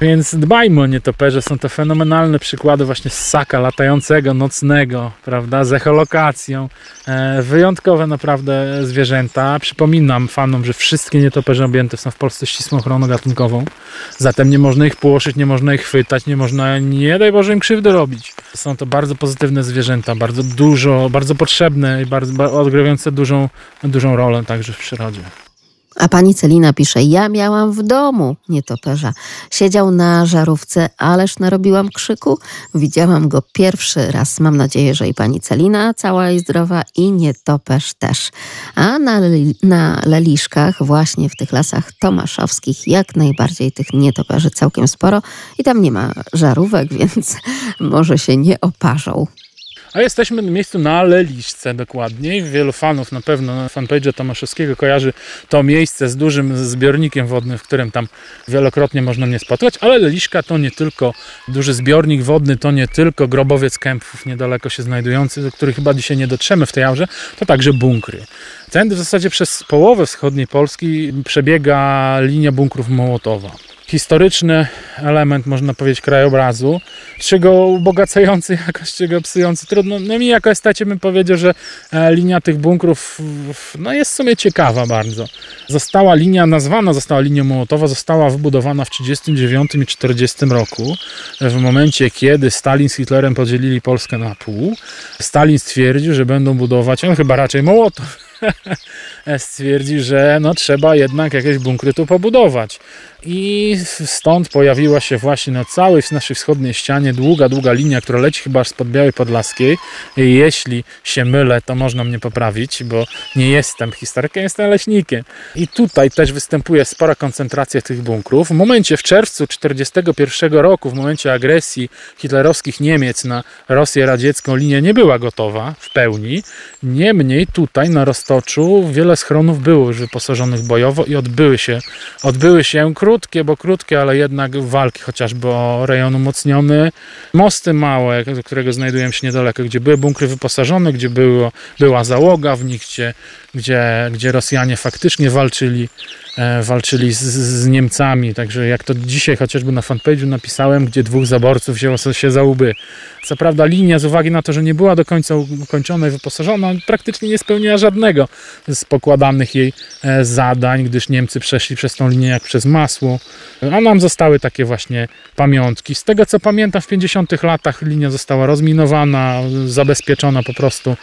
więc dbajmy o nietoperze. Są to fenomenalne przykłady właśnie ssaka latającego, nocnego, prawda, z echolokacją. E, wyjątkowe naprawdę zwierzęta. Przypominam fanom, że wszystkie nietoperze objęte są w Polsce ścisłą ochroną gatunkową. Zatem nie można ich płoszyć, nie można ich chwytać, nie można, nie daj Boże, im krzywdy robić. Są to bardzo pozytywne zwierzęta, bardzo dużo, bardzo potrzebne i bardzo, odgrywające dużą, dużą rolę także w przyrodzie. A pani Celina pisze, ja miałam w domu nietoperza. Siedział na żarówce, ależ narobiłam krzyku. Widziałam go pierwszy raz. Mam nadzieję, że i pani Celina cała i zdrowa i nietoperz też. A na, na Leliszkach, właśnie w tych lasach tomaszowskich, jak najbardziej tych nietoperzy całkiem sporo. I tam nie ma żarówek, więc może się nie oparzą. A jesteśmy na miejscu na Leliszce dokładniej. Wielu fanów na pewno fanpage Tomaszewskiego kojarzy to miejsce z dużym zbiornikiem wodnym, w którym tam wielokrotnie można mnie spotkać, ale Leliszka to nie tylko duży zbiornik wodny, to nie tylko grobowiec kępów niedaleko się znajdujący, do których chyba dzisiaj nie dotrzemy w tej aurze, to także bunkry. Tędy w zasadzie przez połowę wschodniej Polski przebiega linia bunkrów Mołotowa historyczny element, można powiedzieć, krajobrazu, czy go ubogacający jakoś, czy go psujący. Trudno, no mi jako estacie bym powiedział, że e, linia tych bunkrów no jest w sumie ciekawa bardzo. Została linia, nazwana została linią Mołotowa, została wybudowana w 1939 i 1940 roku, w momencie, kiedy Stalin z Hitlerem podzielili Polskę na pół. Stalin stwierdził, że będą budować, on chyba raczej Mołotow, stwierdził, że no trzeba jednak jakieś bunkry tu pobudować. I stąd pojawiła się właśnie na całej naszej wschodniej ścianie długa, długa linia, która leci chyba aż spod Białej Podlaskiej. I jeśli się mylę, to można mnie poprawić, bo nie jestem historykiem, jestem leśnikiem. I tutaj też występuje spora koncentracja tych bunkrów. W momencie w czerwcu 1941 roku, w momencie agresji hitlerowskich Niemiec na Rosję radziecką, linia nie była gotowa w pełni. Niemniej tutaj na Roztoczu wiele schronów było już wyposażonych bojowo i odbyły się, odbyły się krótkie, bo krótkie, ale jednak walki chociażby o rejon umocniony. Mosty małe, do którego znajdują się niedaleko, gdzie były bunkry wyposażone, gdzie było, była załoga w nich, gdzie, gdzie, Rosjanie faktycznie walczyli walczyli z, z, Niemcami. Także jak to dzisiaj chociażby na fanpage'u napisałem, gdzie dwóch zaborców wzięło się za łby. Co prawda linia z uwagi na to, że nie była do końca ukończona i wyposażona, praktycznie nie spełniała żadnego z pokładanych jej e, zadań, gdyż Niemcy przeszli przez tą linię jak przez masło. A nam zostały takie właśnie pamiątki. Z tego co pamiętam w 50 latach linia została rozminowana, zabezpieczona po prostu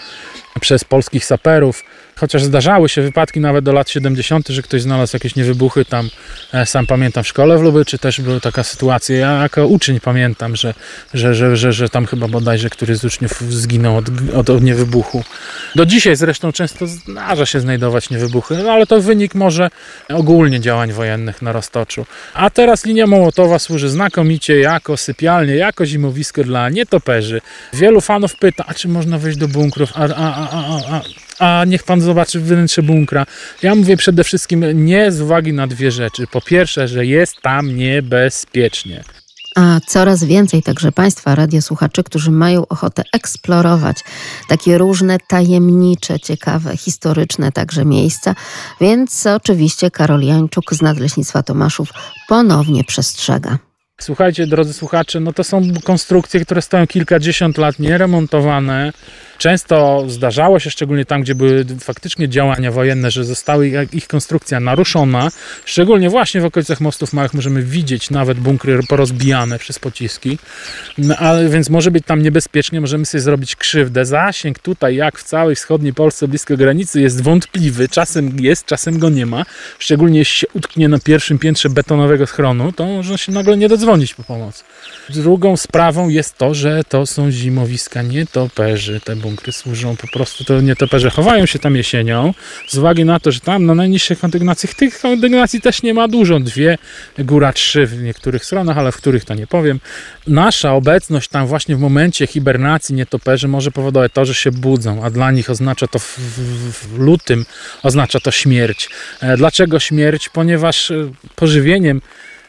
przez polskich saperów. Chociaż zdarzały się wypadki nawet do lat 70., że ktoś znalazł jakieś niewybuchy tam. E, sam pamiętam w szkole w Lubyczy też była taka sytuacja. Ja jako uczeń pamiętam, że, że, że, że, że tam chyba bodajże któryś z uczniów zginął od, od, od niewybuchu. Do dzisiaj zresztą często zdarza się znajdować niewybuchy, no ale to wynik może ogólnie działań wojennych na Roztoczu. A teraz linia Mołotowa służy znakomicie jako sypialnie, jako zimowisko dla nietoperzy. Wielu fanów pyta, a czy można wejść do bunkrów, a, a, a, a, a, a niech pan zobaczy wnętrze bunkra. Ja mówię przede wszystkim nie z uwagi na dwie rzeczy. Po pierwsze, że jest tam niebezpiecznie. A coraz więcej także Państwa radiosłuchaczy, którzy mają ochotę eksplorować takie różne tajemnicze, ciekawe, historyczne także miejsca. Więc oczywiście Karol Jańczuk z Nadleśnictwa Tomaszów ponownie przestrzega. Słuchajcie, drodzy słuchacze, no to są konstrukcje, które stoją kilkadziesiąt lat nieremontowane. Często zdarzało się, szczególnie tam, gdzie były faktycznie działania wojenne, że zostały ich konstrukcja naruszona. Szczególnie właśnie w okolicach mostów małych możemy widzieć nawet bunkry porozbijane przez pociski. No, ale więc może być tam niebezpiecznie, możemy sobie zrobić krzywdę. Zasięg tutaj, jak w całej wschodniej Polsce blisko granicy, jest wątpliwy. Czasem jest, czasem go nie ma. Szczególnie jeśli się utknie na pierwszym piętrze betonowego schronu, to można się nagle nie dodzwonić po pomoc. Drugą sprawą jest to, że to są zimowiska nietoperzy. Te bunkry służą po prostu, to nietoperze chowają się tam jesienią, z uwagi na to, że tam na najniższych kondygnacjach, tych kondygnacji też nie ma dużo, dwie, góra trzy w niektórych stronach, ale w których to nie powiem. Nasza obecność tam właśnie w momencie hibernacji nietoperzy może powodować to, że się budzą, a dla nich oznacza to w, w, w lutym, oznacza to śmierć. E, dlaczego śmierć? Ponieważ e, pożywieniem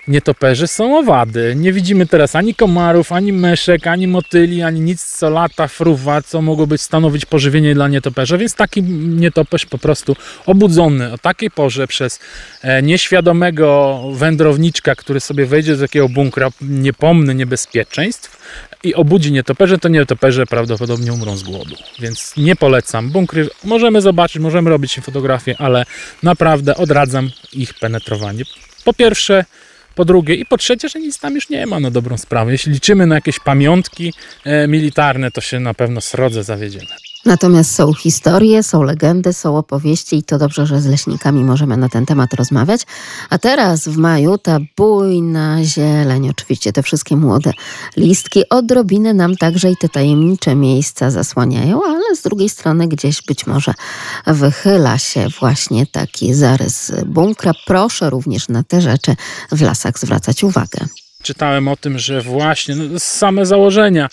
nietoperzy są owady. Nie widzimy teraz ani komarów, ani myszek, ani motyli, ani nic co lata, fruwa, co mogłoby stanowić pożywienie dla nietoperza, więc taki nietoperz po prostu obudzony o takiej porze przez e, nieświadomego wędrowniczka, który sobie wejdzie z takiego bunkra niepomny niebezpieczeństw i obudzi nietoperze, to nietoperze prawdopodobnie umrą z głodu. Więc nie polecam. Bunkry możemy zobaczyć, możemy robić fotografie, ale naprawdę odradzam ich penetrowanie. Po pierwsze, po drugie i po trzecie, że nic tam już nie ma na dobrą sprawę. Jeśli liczymy na jakieś pamiątki e, militarne, to się na pewno srodze zawiedziemy. Natomiast są historie, są legendy, są opowieści i to dobrze, że z leśnikami możemy na ten temat rozmawiać. A teraz w maju ta bujna zieleń, oczywiście te wszystkie młode listki, odrobinę nam także i te tajemnicze miejsca zasłaniają, ale z drugiej strony gdzieś być może wychyla się właśnie taki zarys bunkra. Proszę również na te rzeczy w lasach zwracać uwagę czytałem o tym, że właśnie no, same założenia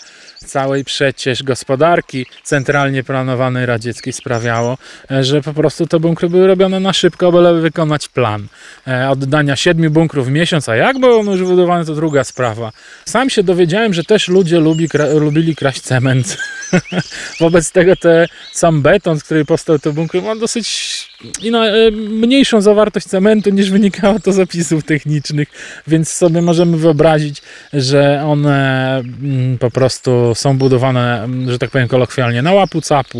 całej przecież gospodarki centralnie planowanej radzieckiej sprawiało, e, że po prostu te bunkry były robione na szybko, byle wykonać plan. E, oddania siedmiu bunkrów w miesiąc, a jak były one już wybudowane, to druga sprawa. Sam się dowiedziałem, że też ludzie lubi, lubili kraść cement. Wobec tego te, sam beton, z której powstał te bunkry, ma dosyć e, mniejszą zawartość cementu niż wynikało to z zapisów technicznych, więc sobie możemy wyobrazić, że one mm, po prostu są budowane, że tak powiem kolokwialnie, na łapu capu,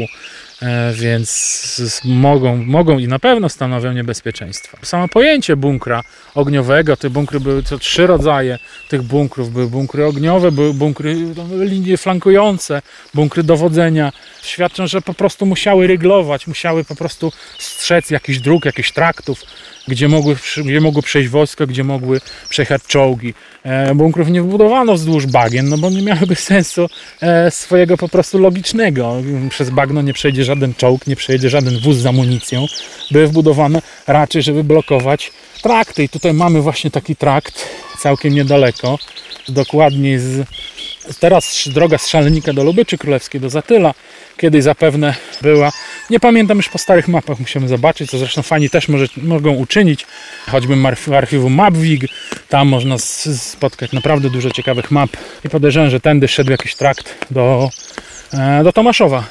więc mogą, mogą i na pewno stanowią niebezpieczeństwo. Samo pojęcie bunkra ogniowego, te bunkry były to trzy rodzaje tych bunkrów. Były bunkry ogniowe, były bunkry linie flankujące, bunkry dowodzenia. Świadczą, że po prostu musiały ryglować, musiały po prostu strzec jakichś dróg, jakichś traktów gdzie mogły, gdzie mogły przejść wojska, gdzie mogły przejechać czołgi. E, bunkrów nie wbudowano wzdłuż bagien, no bo nie miałyby sensu e, swojego po prostu logicznego. Przez bagno nie przejdzie żaden czołg, nie przejdzie żaden wóz z amunicją. Były wbudowane raczej, żeby blokować trakty. I tutaj mamy właśnie taki trakt całkiem niedaleko, dokładnie z teraz droga z Szalenika do Lubyczy Królewskiej, do Zatyla, kiedyś zapewne była. Nie pamiętam już po starych mapach, musimy zobaczyć, co zresztą fani też może, mogą uczynić. Choćby w archiwum Mapwig, tam można spotkać naprawdę dużo ciekawych map i podejrzewam, że tędy szedł jakiś trakt do, e, do Tomaszowa.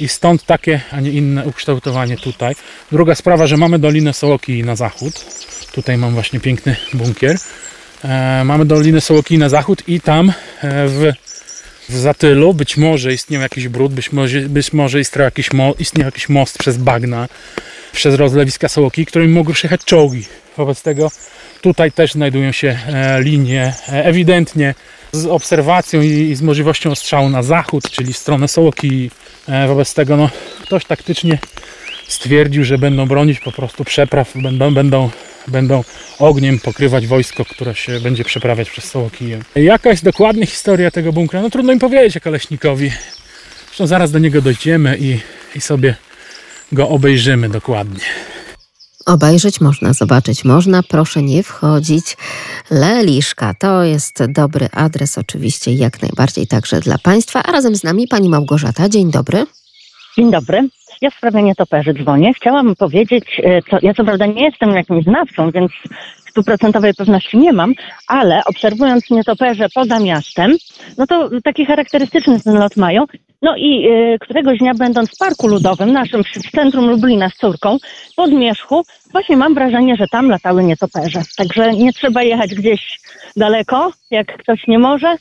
I stąd takie, a nie inne ukształtowanie tutaj. Druga sprawa, że mamy Dolinę Sołoki na zachód. Tutaj mam właśnie piękny bunkier. E, mamy Dolinę Sołoki na zachód i tam e, w w Zatylu być może istniał jakiś brud, być może, być może istniał, jakiś mo, istniał jakiś most przez bagna, przez rozlewiska Sołoki, którymi mogły przejechać czołgi. Wobec tego tutaj też znajdują się e, linie e, ewidentnie z obserwacją i, i z możliwością ostrzału na zachód, czyli w stronę Sołoki. E, wobec tego no, ktoś taktycznie stwierdził, że będą bronić po prostu przepraw, będą, będą, będą ogniem pokrywać wojsko, które się będzie przeprawiać przez Sołokiję. Jaka jest dokładnie historia tego bunkra? No trudno im powiedzieć jako leśnikowi. Zresztą zaraz do niego dojdziemy i, i sobie go obejrzymy dokładnie. Obejrzeć można, zobaczyć można, proszę nie wchodzić. Leliszka to jest dobry adres, oczywiście, jak najbardziej także dla Państwa. A razem z nami pani Małgorzata. Dzień dobry. Dzień dobry. Ja w sprawie nietoperzy dzwonię. Chciałam powiedzieć, e, co, ja co prawda nie jestem jakimś znawcą, więc stuprocentowej pewności nie mam, ale obserwując nietoperze poza miastem, no to taki charakterystyczny ten lot mają. No i y, któregoś dnia będąc w parku ludowym, naszym w centrum Lublina z córką, pod Zmierzchu, właśnie mam wrażenie, że tam latały nietoperze. Także nie trzeba jechać gdzieś daleko, jak ktoś nie może,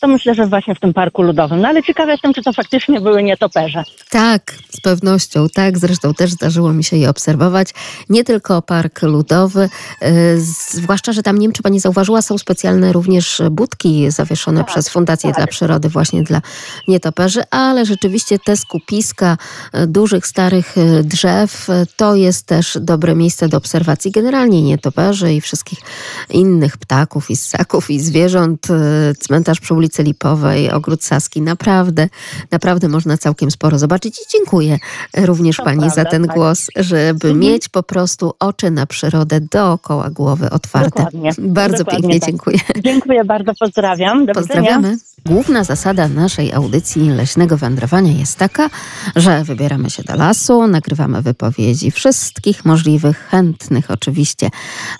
to myślę, że właśnie w tym parku ludowym. No ale ciekawa jestem, czy to faktycznie były nietoperze. Tak, z pewnością, tak. Zresztą też zdarzyło mi się je obserwować. Nie tylko park ludowy, yy, zwłaszcza, że tam, nie wiem, czy pani zauważyła, są specjalne również budki zawieszone tak, przez Fundację tak. dla Przyrody właśnie dla nietoperzy, ale rzeczywiście te skupiska y, dużych, starych y, drzew y, to jest też dobre miejsce do obserwacji generalnie nietoperzy i wszystkich innych ptaków i ssaków i zwierząt. Cmentarz przy ulicy Lipowej, Ogród Saski. Naprawdę, naprawdę można całkiem sporo zobaczyć i dziękuję również to Pani prawda, za ten tak. głos, żeby mhm. mieć po prostu oczy na przyrodę dookoła głowy otwarte. Dokładnie. Bardzo Dokładnie pięknie tak. dziękuję. Dziękuję bardzo, pozdrawiam. Do Pozdrawiamy. Widzenia. Główna zasada naszej audycji leśnego wędrowania jest taka, że wybieramy się do lasu, nagrywamy wypowiedzi wszystkich możliwych, chętnych oczywiście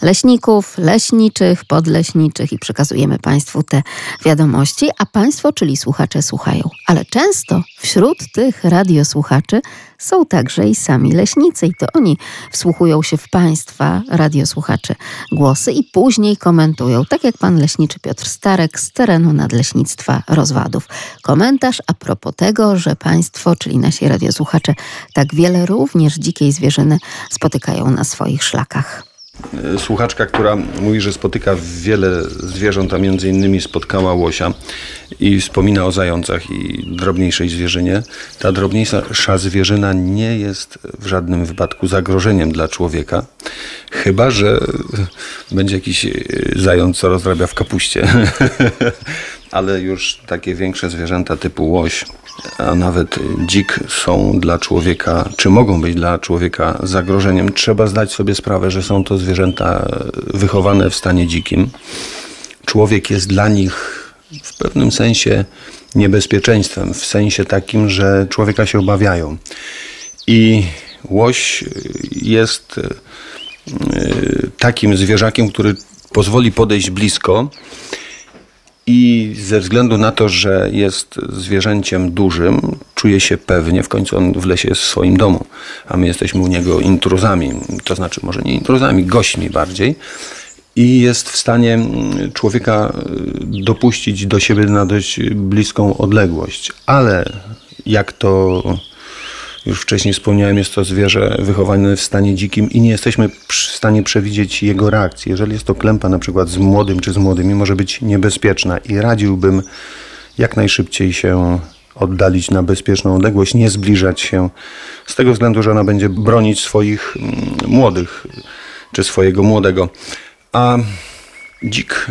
leśników, leśniczych, podleśniczych i przekazujemy Państwu te wiadomości, a Państwo, czyli słuchacze, słuchają. Ale często wśród tych radiosłuchaczy są także i sami leśnicy i to oni wsłuchują się w Państwa, radiosłuchaczy, głosy i później komentują, tak jak pan leśniczy Piotr Starek z terenu Nadleśnictwa Rozwadów. Komentarz a propos tego, że Państwo, czyli nasi radiosłuchacze, tak wiele również dzikiej zwierzyny spotykają na swoich szlakach. Słuchaczka, która mówi, że spotyka wiele zwierząt, a między innymi spotkała łosia i wspomina o zającach i drobniejszej zwierzynie. Ta drobniejsza zwierzyna nie jest w żadnym wypadku zagrożeniem dla człowieka, chyba że będzie jakiś zając, co rozrabia w kapuście. Ale już takie większe zwierzęta typu łoś, a nawet dzik są dla człowieka, czy mogą być dla człowieka zagrożeniem. Trzeba zdać sobie sprawę, że są to zwierzęta wychowane w stanie dzikim. Człowiek jest dla nich w pewnym sensie niebezpieczeństwem, w sensie takim, że człowieka się obawiają. I łoś jest e, takim zwierzakiem, który pozwoli podejść blisko i ze względu na to, że jest zwierzęciem dużym, czuje się pewnie, w końcu on w lesie jest w swoim domu, a my jesteśmy u niego intruzami, to znaczy może nie intruzami, gośćmi bardziej. I jest w stanie człowieka dopuścić do siebie na dość bliską odległość. Ale jak to już wcześniej wspomniałem, jest to zwierzę wychowane w stanie dzikim i nie jesteśmy w stanie przewidzieć jego reakcji. Jeżeli jest to klępa na przykład z młodym czy z młodymi, może być niebezpieczna i radziłbym jak najszybciej się oddalić na bezpieczną odległość, nie zbliżać się z tego względu, że ona będzie bronić swoich mm, młodych czy swojego młodego. A dzik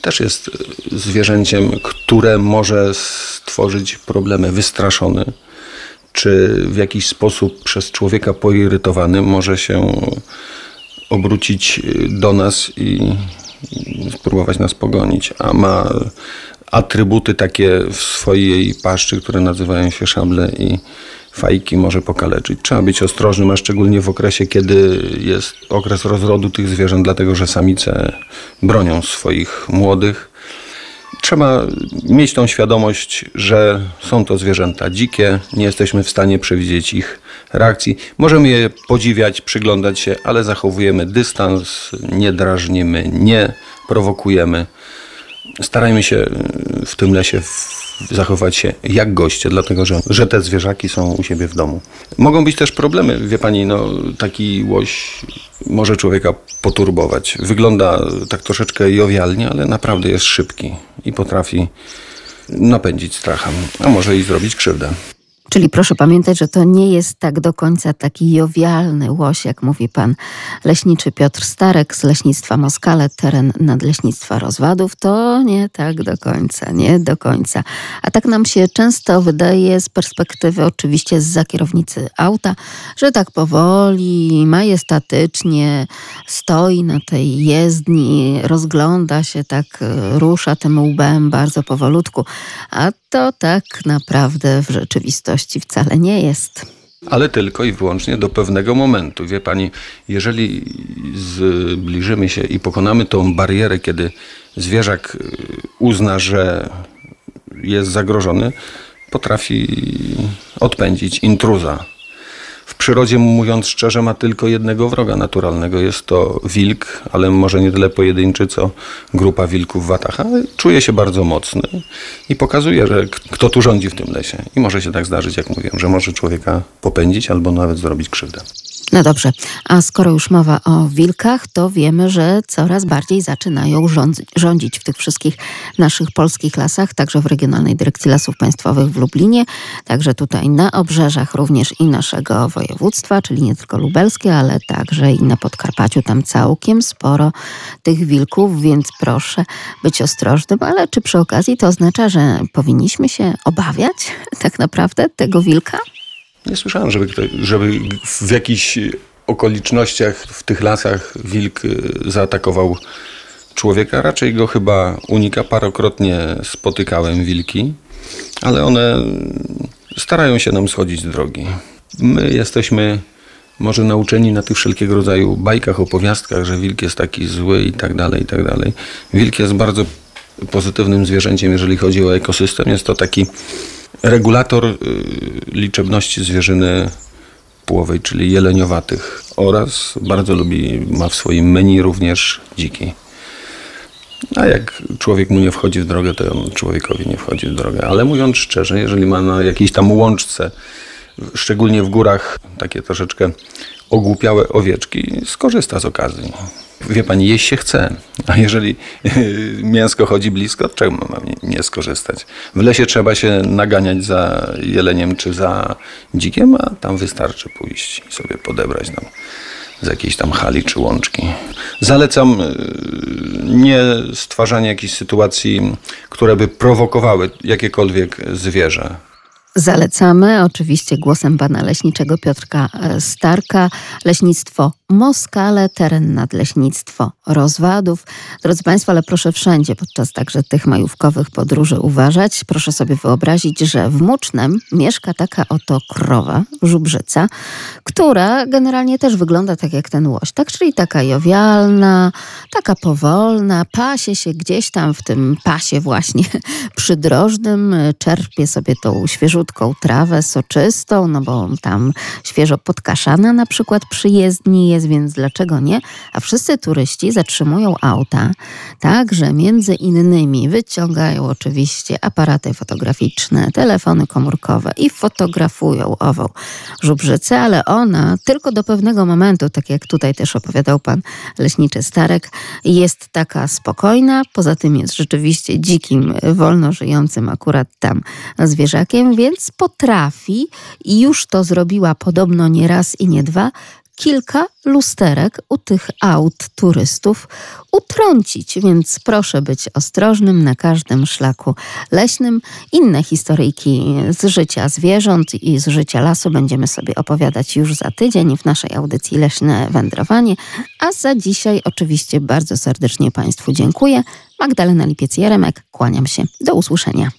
też jest zwierzęciem, które może stworzyć problemy. Wystraszony, czy w jakiś sposób przez człowieka poirytowany może się obrócić do nas i spróbować nas pogonić, a ma atrybuty takie w swojej paszczy, które nazywają się szable i fajki może pokaleczyć. Trzeba być ostrożnym, a szczególnie w okresie, kiedy jest okres rozrodu tych zwierząt, dlatego że samice bronią swoich młodych trzeba mieć tą świadomość, że są to zwierzęta dzikie, nie jesteśmy w stanie przewidzieć ich reakcji. Możemy je podziwiać, przyglądać się, ale zachowujemy dystans, nie drażnimy, nie prowokujemy. Starajmy się y, w tym lesie zachować się jak goście, dlatego że, że te zwierzaki są u siebie w domu. Mogą być też problemy, wie pani, no taki łoś może człowieka poturbować. Wygląda tak troszeczkę jowialnie, ale naprawdę jest szybki i potrafi napędzić strachem, a może i zrobić krzywdę. Czyli proszę pamiętać, że to nie jest tak do końca taki jowialny łoś, jak mówi pan leśniczy Piotr Starek z Leśnictwa Moskale, teren Nadleśnictwa Rozwadów. To nie tak do końca, nie do końca. A tak nam się często wydaje z perspektywy oczywiście z kierownicy auta, że tak powoli, majestatycznie stoi na tej jezdni, rozgląda się, tak e, rusza tym łbem bardzo powolutku. A to tak naprawdę w rzeczywistości wcale nie jest. Ale tylko i wyłącznie do pewnego momentu. Wie pani, jeżeli zbliżymy się i pokonamy tą barierę, kiedy zwierzak y, uzna, że jest zagrożony, potrafi odpędzić intruza. W przyrodzie, mówiąc szczerze, ma tylko jednego wroga naturalnego. Jest to wilk, ale może nie tyle pojedynczy, co grupa wilków w watach. Ale czuje się bardzo mocny i pokazuje, że kto tu rządzi w tym lesie. I może się tak zdarzyć, jak mówiłem, że może człowieka popędzić albo nawet zrobić krzywdę. No dobrze, a skoro już mowa o wilkach, to wiemy, że coraz bardziej zaczynają rządzi- rządzić w tych wszystkich naszych polskich lasach, także w Regionalnej Dyrekcji Lasów Państwowych w Lublinie, także tutaj na obrzeżach również i naszego województwa, czyli nie tylko lubelskie, ale także i na Podkarpaciu, tam całkiem sporo tych wilków, więc proszę być ostrożnym, ale czy przy okazji to oznacza, że powinniśmy się obawiać tak naprawdę tego wilka? Nie słyszałem, żeby, żeby w jakichś okolicznościach w tych lasach wilk y, zaatakował człowieka. Raczej go chyba unika. Parokrotnie spotykałem wilki, ale one starają się nam schodzić z drogi. My jesteśmy może nauczeni na tych wszelkiego rodzaju bajkach, opowiastkach, że wilk jest taki zły i tak dalej, i tak dalej. Wilk jest bardzo pozytywnym zwierzęciem, jeżeli chodzi o ekosystem. Jest to taki regulator y, liczebności zwierzyny płowej, czyli jeleniowatych oraz bardzo lubi, ma w swoim menu również dziki. A jak człowiek mu nie wchodzi w drogę, to on człowiekowi nie wchodzi w drogę. Ale mówiąc szczerze, jeżeli ma na jakiejś tam łączce, szczególnie w górach, takie troszeczkę ogłupiałe owieczki, skorzysta z okazji. Wie pani, jeść się chce, a jeżeli mięsko chodzi blisko, czemu mam nie, skorzystać? W lesie trzeba się naganiać za jeleniem czy za dzikiem, a tam wystarczy pójść i sobie podebrać tam z jakiejś tam hali czy łączki. Zalecam y, nie stwarzanie jakichś sytuacji, które by prowokowały jakiekolwiek zwierzę. Zalecamy oczywiście głosem pana leśniczego Piotrka e, Starka, leśnictwo Moskale, teren nadleśnictwo Rozwadów. Drodzy Państwo, ale proszę wszędzie podczas także tych majówkowych podróży uważać. Proszę sobie wyobrazić, że w Mucznem mieszka taka oto krowa, żubrzyca, która generalnie też wygląda tak jak ten łoś, tak? Czyli taka jowialna, taka powolna, pasie się gdzieś tam w tym pasie właśnie przydrożnym, czerpie sobie tą świeżutką trawę soczystą, no bo tam świeżo podkaszana na przykład przy jezdni więc dlaczego nie? A wszyscy turyści zatrzymują auta, tak, że między innymi wyciągają oczywiście aparaty fotograficzne, telefony komórkowe i fotografują ową żubrzycę, ale ona tylko do pewnego momentu, tak jak tutaj też opowiadał pan leśniczy Starek, jest taka spokojna, poza tym jest rzeczywiście dzikim, wolno żyjącym akurat tam zwierzakiem, więc potrafi i już to zrobiła podobno nie raz i nie dwa, kilka lusterek u tych aut turystów utrącić, więc proszę być ostrożnym na każdym szlaku leśnym. Inne historyjki z życia zwierząt i z życia lasu będziemy sobie opowiadać już za tydzień w naszej audycji Leśne Wędrowanie, a za dzisiaj oczywiście bardzo serdecznie Państwu dziękuję. Magdalena Lipiec-Jeremek, kłaniam się. Do usłyszenia.